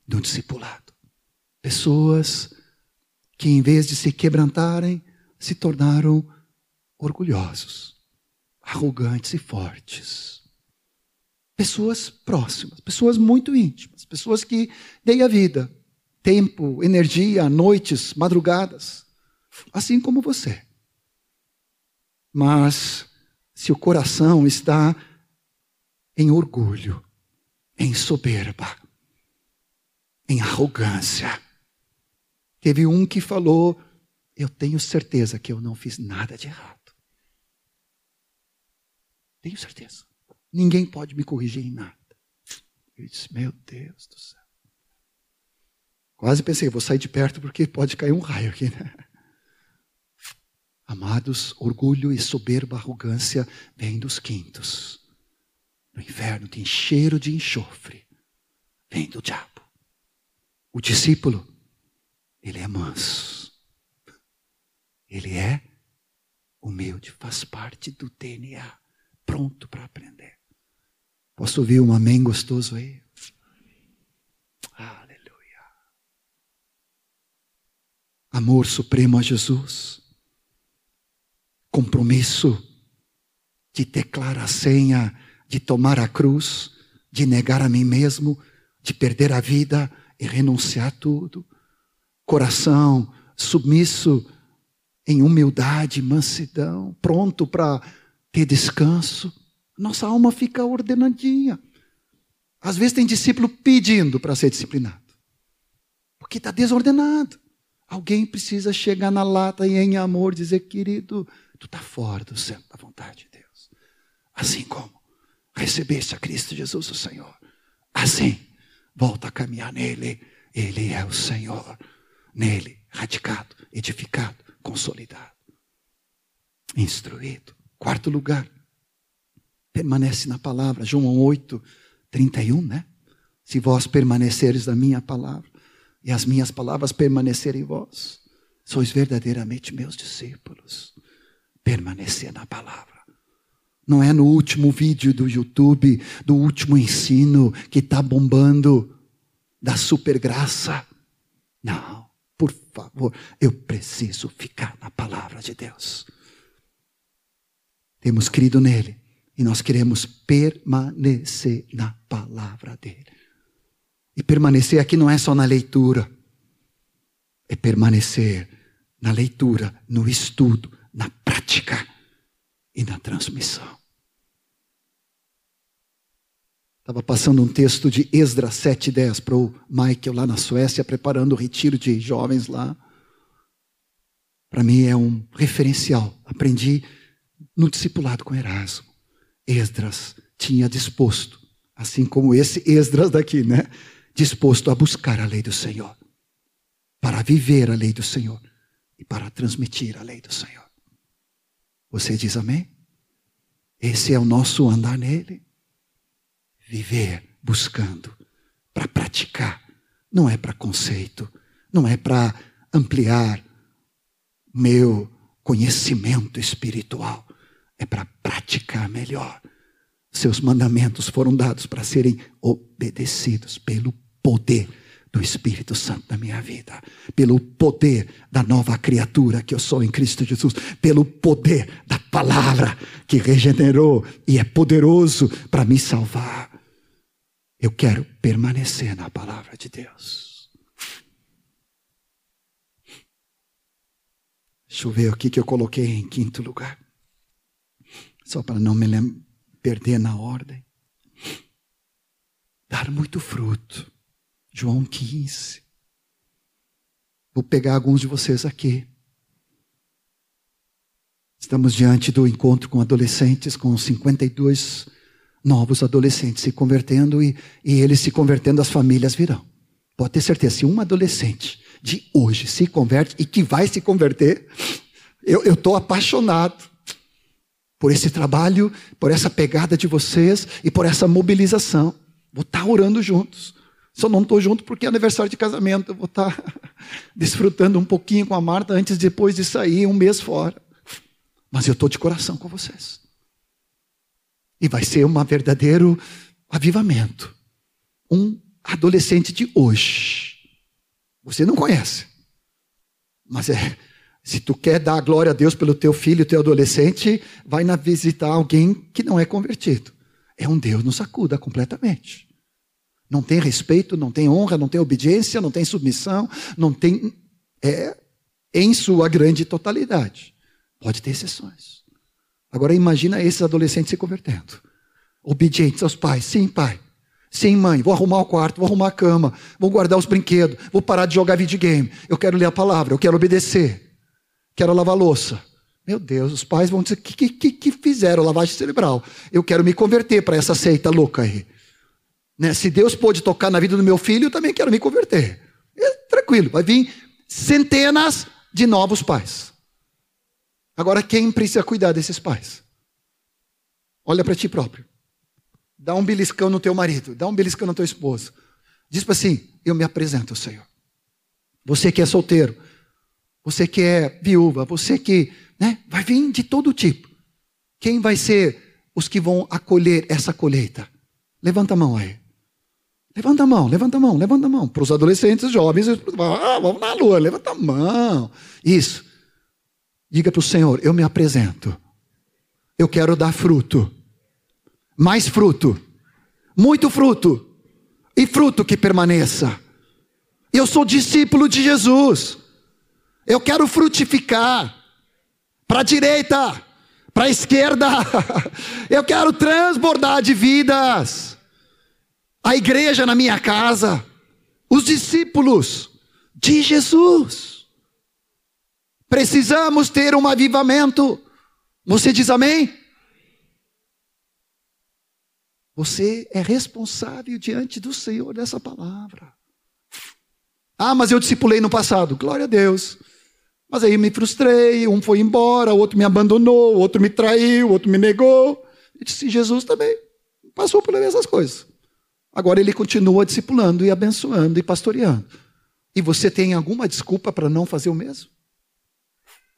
do discipulado. Pessoas que, em vez de se quebrantarem, se tornaram orgulhosos, arrogantes e fortes. Pessoas próximas, pessoas muito íntimas, pessoas que dei a vida tempo, energia, noites, madrugadas, assim como você. Mas se o coração está em orgulho, em soberba, em arrogância. Teve um que falou: Eu tenho certeza que eu não fiz nada de errado. Tenho certeza. Ninguém pode me corrigir em nada. Eu disse: Meu Deus do céu. Quase pensei, vou sair de perto porque pode cair um raio aqui, né? Amados, orgulho e soberba, arrogância vêm dos quintos. No inferno tem cheiro de enxofre. Vem do diabo. O discípulo, ele é manso. Ele é humilde, faz parte do DNA, pronto para aprender. Posso ouvir um amém gostoso aí? Amor supremo a Jesus, compromisso de declarar a senha, de tomar a cruz, de negar a mim mesmo, de perder a vida e renunciar a tudo. Coração submisso em humildade, mansidão, pronto para ter descanso. Nossa alma fica ordenadinha. Às vezes tem discípulo pedindo para ser disciplinado, porque está desordenado. Alguém precisa chegar na lata e em amor dizer, querido, tu está fora do centro da vontade de Deus. Assim como recebeste a Cristo Jesus, o Senhor. Assim, volta a caminhar nele. Ele é o Senhor. Nele, radicado, edificado, consolidado, instruído. Quarto lugar, permanece na palavra. João 8, 31, né? Se vós permaneceres na minha palavra e as minhas palavras permanecerem em vós, sois verdadeiramente meus discípulos. Permanecer na palavra. Não é no último vídeo do YouTube, do último ensino que está bombando da super graça. Não, por favor, eu preciso ficar na palavra de Deus. Temos crido nele e nós queremos permanecer na palavra dele. E permanecer aqui não é só na leitura, é permanecer na leitura, no estudo, na prática e na transmissão. Estava passando um texto de Esdras 7,10 para o Michael lá na Suécia, preparando o retiro de jovens lá. Para mim é um referencial. Aprendi no discipulado com Erasmo. Esdras tinha disposto, assim como esse Esdras daqui, né? Disposto a buscar a lei do Senhor, para viver a lei do Senhor e para transmitir a lei do Senhor. Você diz amém? Esse é o nosso andar nele. Viver buscando, para praticar. Não é para conceito, não é para ampliar meu conhecimento espiritual é para praticar melhor. Seus mandamentos foram dados para serem obedecidos pelo poder do Espírito Santo na minha vida, pelo poder da nova criatura que eu sou em Cristo Jesus, pelo poder da palavra que regenerou e é poderoso para me salvar. Eu quero permanecer na palavra de Deus. Deixa eu ver o que eu coloquei em quinto lugar só para não me perder na ordem. Dar muito fruto. João 15. Vou pegar alguns de vocês aqui. Estamos diante do encontro com adolescentes, com 52 novos adolescentes se convertendo e, e eles se convertendo, as famílias virão. Pode ter certeza, se um adolescente de hoje se converte e que vai se converter, eu estou apaixonado por esse trabalho, por essa pegada de vocês e por essa mobilização. Vou estar orando juntos. Só não estou junto porque é aniversário de casamento. Eu vou estar desfrutando um pouquinho com a Marta antes depois de sair um mês fora. Mas eu estou de coração com vocês. E vai ser um verdadeiro avivamento. Um adolescente de hoje. Você não conhece. Mas é se tu quer dar glória a Deus pelo teu filho, teu adolescente, vai na visitar alguém que não é convertido. É um Deus nos sacuda completamente. Não tem respeito, não tem honra, não tem obediência, não tem submissão, não tem é em sua grande totalidade. Pode ter exceções. Agora imagina esses adolescentes se convertendo. Obedientes aos pais. Sim, pai. Sim, mãe, vou arrumar o quarto, vou arrumar a cama, vou guardar os brinquedos, vou parar de jogar videogame. Eu quero ler a palavra, eu quero obedecer quero lavar louça. Meu Deus, os pais vão dizer: que, que, que fizeram lavagem cerebral? Eu quero me converter para essa seita louca aí. Né? Se Deus pôde tocar na vida do meu filho, eu também quero me converter. É, tranquilo, vai vir centenas de novos pais. Agora, quem precisa cuidar desses pais? Olha para ti próprio. Dá um beliscão no teu marido, dá um beliscão no teu esposo. Diz para assim: Eu me apresento Senhor. Você que é solteiro, você que é viúva, você que né, vai vir de todo tipo. Quem vai ser os que vão acolher essa colheita? Levanta a mão aí. Levanta a mão, levanta a mão, levanta a mão. Para os adolescentes, jovens, ah, vamos na lua, levanta a mão. Isso. Diga para o Senhor: Eu me apresento. Eu quero dar fruto. Mais fruto. Muito fruto. E fruto que permaneça. Eu sou discípulo de Jesus. Eu quero frutificar. Para a direita, para a esquerda. Eu quero transbordar de vidas. A igreja na minha casa. Os discípulos de Jesus. Precisamos ter um avivamento. Você diz amém? Você é responsável diante do Senhor dessa palavra. Ah, mas eu discipulei no passado. Glória a Deus. Mas aí me frustrei, um foi embora, o outro me abandonou, o outro me traiu, o outro me negou. E disse, Jesus também passou por essas coisas. Agora ele continua discipulando e abençoando e pastoreando. E você tem alguma desculpa para não fazer o mesmo?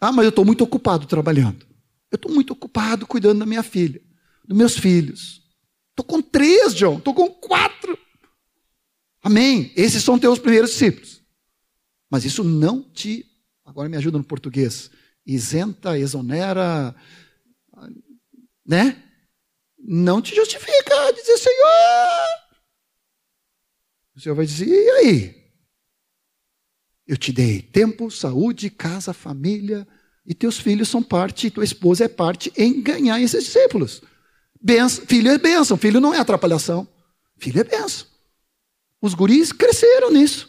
Ah, mas eu estou muito ocupado trabalhando. Eu estou muito ocupado cuidando da minha filha, dos meus filhos. Estou com três, John. Estou com quatro. Amém. Esses são teus primeiros discípulos. Mas isso não te Agora me ajuda no português. Isenta, exonera, né? Não te justifica dizer, Senhor. O Senhor vai dizer, e aí? Eu te dei tempo, saúde, casa, família, e teus filhos são parte, tua esposa é parte em ganhar esses discípulos. Benção, filho é bênção, filho não é atrapalhação. Filho é bênção. Os guris cresceram nisso,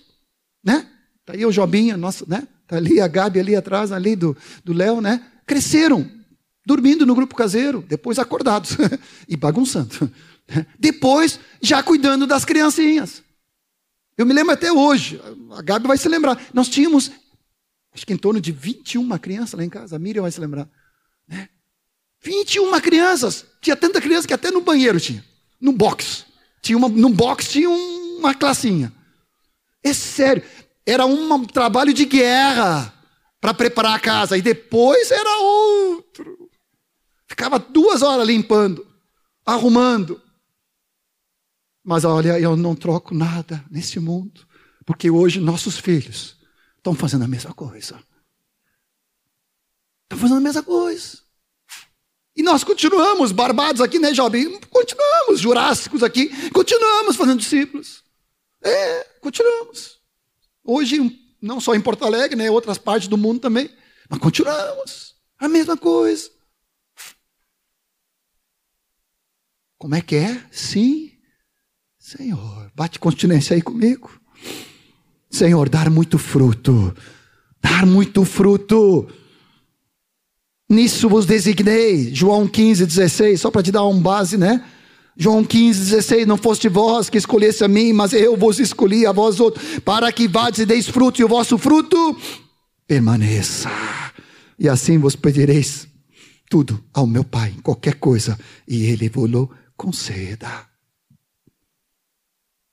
né? Tá aí o Jobinha, nossa, né? Tá ali a Gabi ali atrás, ali do Léo, né? Cresceram, dormindo no grupo caseiro, depois acordados e bagunçando. Depois, já cuidando das criancinhas. Eu me lembro até hoje, a Gabi vai se lembrar. Nós tínhamos, acho que em torno de 21 crianças lá em casa, a Miriam vai se lembrar. Né? 21 crianças. Tinha tanta criança que até no banheiro tinha. No box. Tinha uma, no box tinha uma classinha. É sério. Era um trabalho de guerra para preparar a casa. E depois era outro. Ficava duas horas limpando, arrumando. Mas olha, eu não troco nada nesse mundo. Porque hoje nossos filhos estão fazendo a mesma coisa. Estão fazendo a mesma coisa. E nós continuamos, barbados aqui, né, jovem? Continuamos, jurássicos aqui, continuamos fazendo discípulos. É, continuamos. Hoje, não só em Porto Alegre, né, outras partes do mundo também. Mas continuamos. A mesma coisa. Como é que é? Sim. Senhor, bate continência aí comigo. Senhor, dar muito fruto. Dar muito fruto. Nisso vos designei. João 15, 16, só para te dar um base, né? João 15, 16, não foste vós que escolhesse a mim, mas eu vos escolhi a vós outros, para que vades e deis fruto, e o vosso fruto permaneça. E assim vos pedireis tudo ao meu Pai, qualquer coisa, e Ele vos conceda.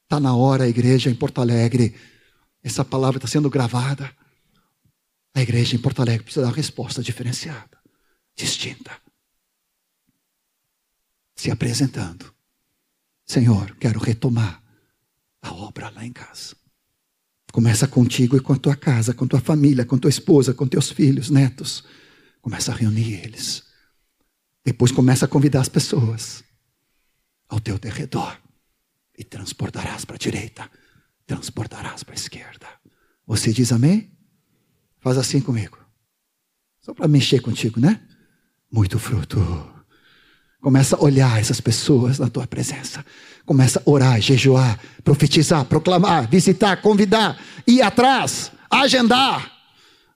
Está na hora, a igreja em Porto Alegre, essa palavra está sendo gravada. A igreja em Porto Alegre precisa dar uma resposta diferenciada, distinta se apresentando. Senhor, quero retomar a obra lá em casa. Começa contigo e com a tua casa, com tua família, com tua esposa, com teus filhos, netos. Começa a reunir eles. Depois começa a convidar as pessoas ao teu derredor. E transportarás para a direita, transportarás para a esquerda. Você diz amém? Faz assim comigo. Só para mexer contigo, né? Muito fruto. Começa a olhar essas pessoas na tua presença. Começa a orar, jejuar, profetizar, proclamar, visitar, convidar, ir atrás, agendar.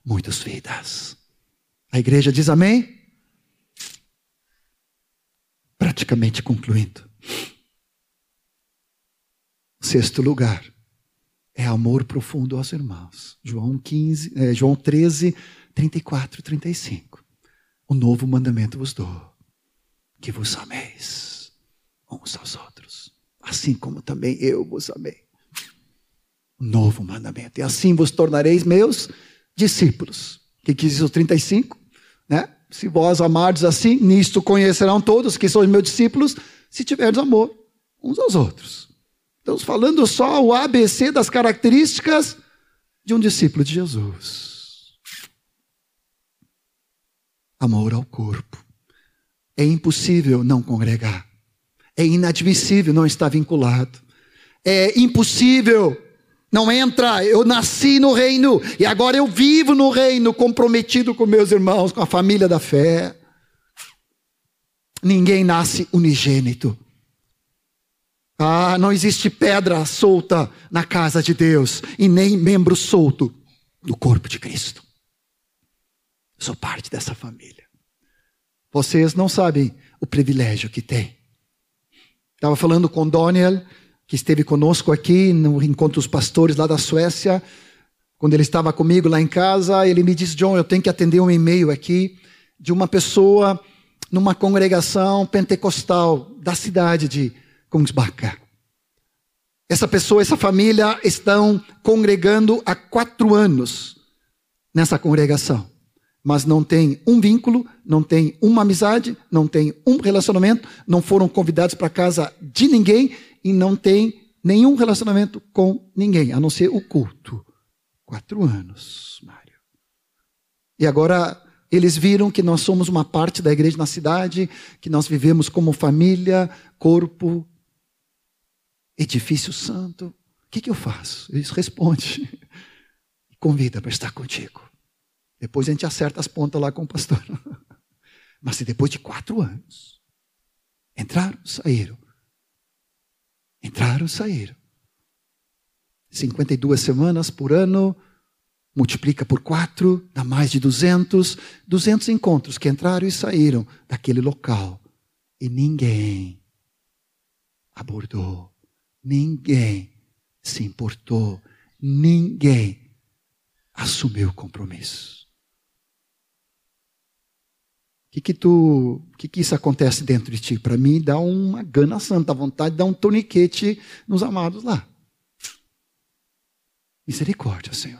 Muitas vidas. A igreja diz amém? Praticamente concluindo. Sexto lugar é amor profundo aos irmãos. João 15, é, João 13, 34 e 35. O novo mandamento vos dou que vos ameis uns aos outros, assim como também eu vos amei. Novo mandamento. E assim vos tornareis meus discípulos. O que, diz o 35? Né? Se vós amardes assim, nisto conhecerão todos que sois meus discípulos, se tiverdes amor uns aos outros. Estamos falando só o ABC das características de um discípulo de Jesus. Amor ao corpo é impossível não congregar. É inadmissível não estar vinculado. É impossível não entra. Eu nasci no reino e agora eu vivo no reino, comprometido com meus irmãos, com a família da fé. Ninguém nasce unigênito. Ah, não existe pedra solta na casa de Deus e nem membro solto do corpo de Cristo. Sou parte dessa família. Vocês não sabem o privilégio que tem. Estava falando com Daniel, que esteve conosco aqui no encontro dos pastores lá da Suécia. Quando ele estava comigo lá em casa, ele me disse: John, eu tenho que atender um e-mail aqui de uma pessoa numa congregação pentecostal da cidade de Kungsbacka. Essa pessoa, essa família estão congregando há quatro anos nessa congregação mas não tem um vínculo, não tem uma amizade, não tem um relacionamento, não foram convidados para casa de ninguém e não tem nenhum relacionamento com ninguém, a não ser o culto. Quatro anos, Mário. E agora eles viram que nós somos uma parte da igreja na cidade, que nós vivemos como família, corpo, edifício santo. O que, que eu faço? Eles respondem. Convida para estar contigo. Depois a gente acerta as pontas lá com o pastor. Mas se depois de quatro anos, entraram, saíram. Entraram, saíram. 52 semanas por ano, multiplica por quatro, dá mais de 200. 200 encontros que entraram e saíram daquele local. E ninguém abordou, ninguém se importou, ninguém assumiu o compromisso que que tu, que que isso acontece dentro de ti? Para mim dá uma gana santa, vontade de dar um toniquete nos amados lá. Misericórdia, Senhor.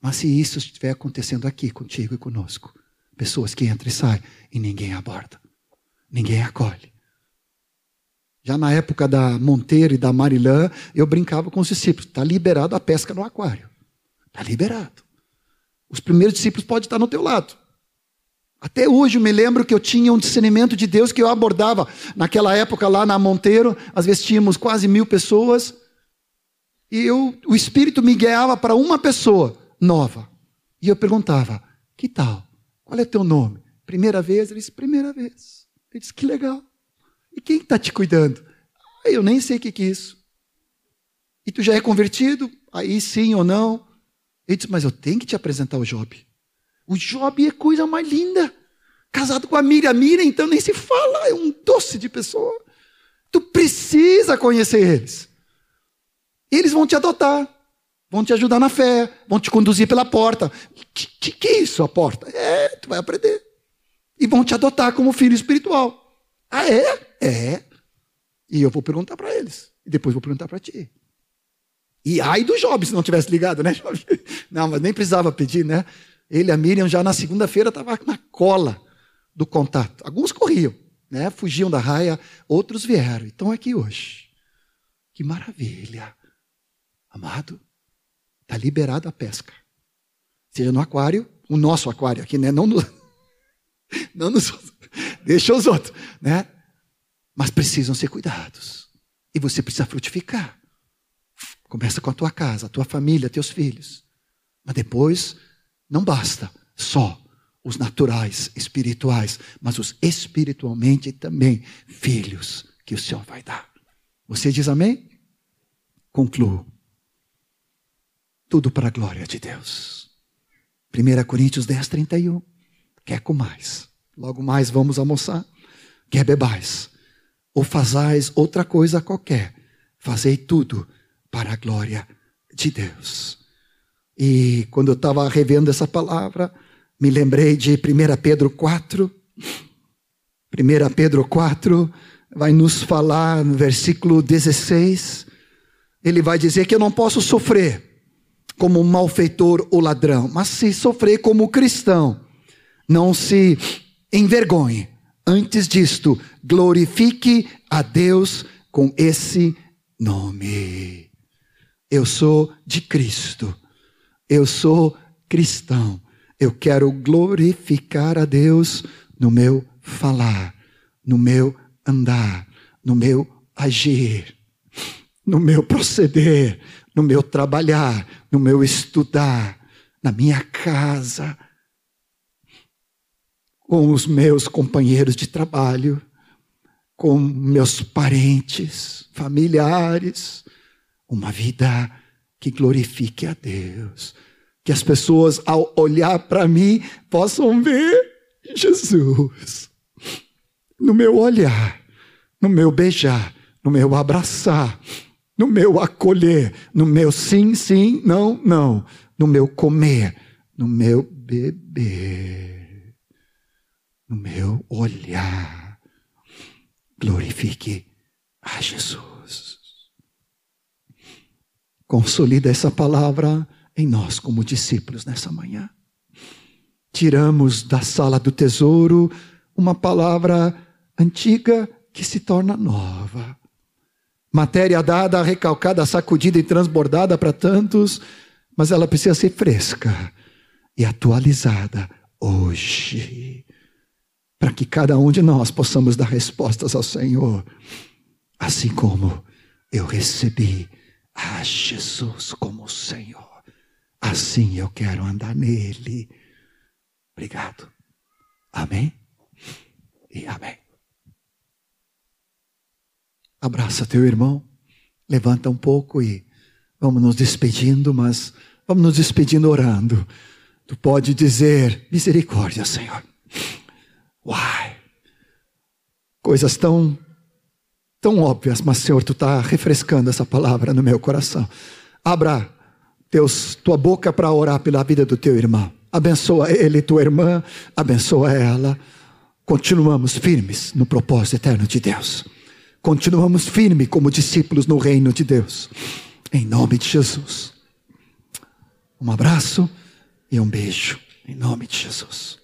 Mas se isso estiver acontecendo aqui contigo e conosco, pessoas que entram e saem e ninguém aborda, ninguém acolhe. Já na época da Monteiro e da Marilã, eu brincava com os discípulos: está liberado a pesca no aquário. Está liberado. Os primeiros discípulos podem estar no teu lado. Até hoje eu me lembro que eu tinha um discernimento de Deus que eu abordava. Naquela época lá na Monteiro, às vezes tínhamos quase mil pessoas. E eu, o Espírito me guiava para uma pessoa nova. E eu perguntava: Que tal? Qual é teu nome? Primeira vez? Ele disse: Primeira vez. Ele disse: Que legal. E quem está te cuidando? Ah, eu nem sei o que, que é isso. E tu já é convertido? Aí sim ou não? Ele disse: Mas eu tenho que te apresentar o Job. O Job é coisa mais linda. Casado com a Miriam. A Miriam, então, nem se fala. É um doce de pessoa. Tu precisa conhecer eles. Eles vão te adotar. Vão te ajudar na fé. Vão te conduzir pela porta. Que, que, que é isso, a porta? É, tu vai aprender. E vão te adotar como filho espiritual. Ah, é? É. E eu vou perguntar para eles. E depois vou perguntar para ti. E ai do Job se não tivesse ligado, né, Job? Não, mas nem precisava pedir, né? Ele e a Miriam já na segunda-feira estavam na cola do contato. Alguns corriam, né? fugiam da raia, outros vieram. Então aqui hoje. Que maravilha. Amado, está liberada a pesca. Seja no aquário, o nosso aquário aqui, né? Não, no, não nos. Deixa os outros, né? Mas precisam ser cuidados. E você precisa frutificar. Começa com a tua casa, a tua família, teus filhos. Mas depois não basta só os naturais, espirituais, mas os espiritualmente também filhos que o Senhor vai dar. Você diz amém? Concluo. Tudo para a glória de Deus. 1 Coríntios 10, 31. Quer com mais? Logo mais vamos almoçar? Quer bebais? Ou fazais outra coisa qualquer? Fazei tudo para a glória de Deus. E quando eu estava revendo essa palavra, me lembrei de 1 Pedro 4. 1 Pedro 4 vai nos falar no versículo 16. Ele vai dizer que eu não posso sofrer como malfeitor ou ladrão, mas se sofrer como cristão, não se envergonhe. Antes disto, glorifique a Deus com esse nome. Eu sou de Cristo eu sou cristão. Eu quero glorificar a Deus no meu falar, no meu andar, no meu agir, no meu proceder, no meu trabalhar, no meu estudar, na minha casa, com os meus companheiros de trabalho, com meus parentes, familiares, uma vida que glorifique a Deus. Que as pessoas, ao olhar para mim, possam ver Jesus no meu olhar, no meu beijar, no meu abraçar, no meu acolher, no meu sim, sim, não, não, no meu comer, no meu beber, no meu olhar. Glorifique a Jesus. Consolida essa palavra em nós como discípulos nessa manhã. Tiramos da sala do tesouro uma palavra antiga que se torna nova. Matéria dada, recalcada, sacudida e transbordada para tantos, mas ela precisa ser fresca e atualizada hoje, para que cada um de nós possamos dar respostas ao Senhor, assim como eu recebi a Jesus como Senhor. Assim eu quero andar nele. Obrigado. Amém e amém. Abraça teu irmão, levanta um pouco e vamos nos despedindo, mas vamos nos despedindo orando. Tu pode dizer misericórdia, Senhor. Uai, coisas tão tão óbvias, mas Senhor, tu está refrescando essa palavra no meu coração. Abra teus, tua boca para orar pela vida do teu irmão. Abençoa ele, tua irmã, abençoa ela. Continuamos firmes no propósito eterno de Deus. Continuamos firmes como discípulos no reino de Deus. Em nome de Jesus. Um abraço e um beijo. Em nome de Jesus.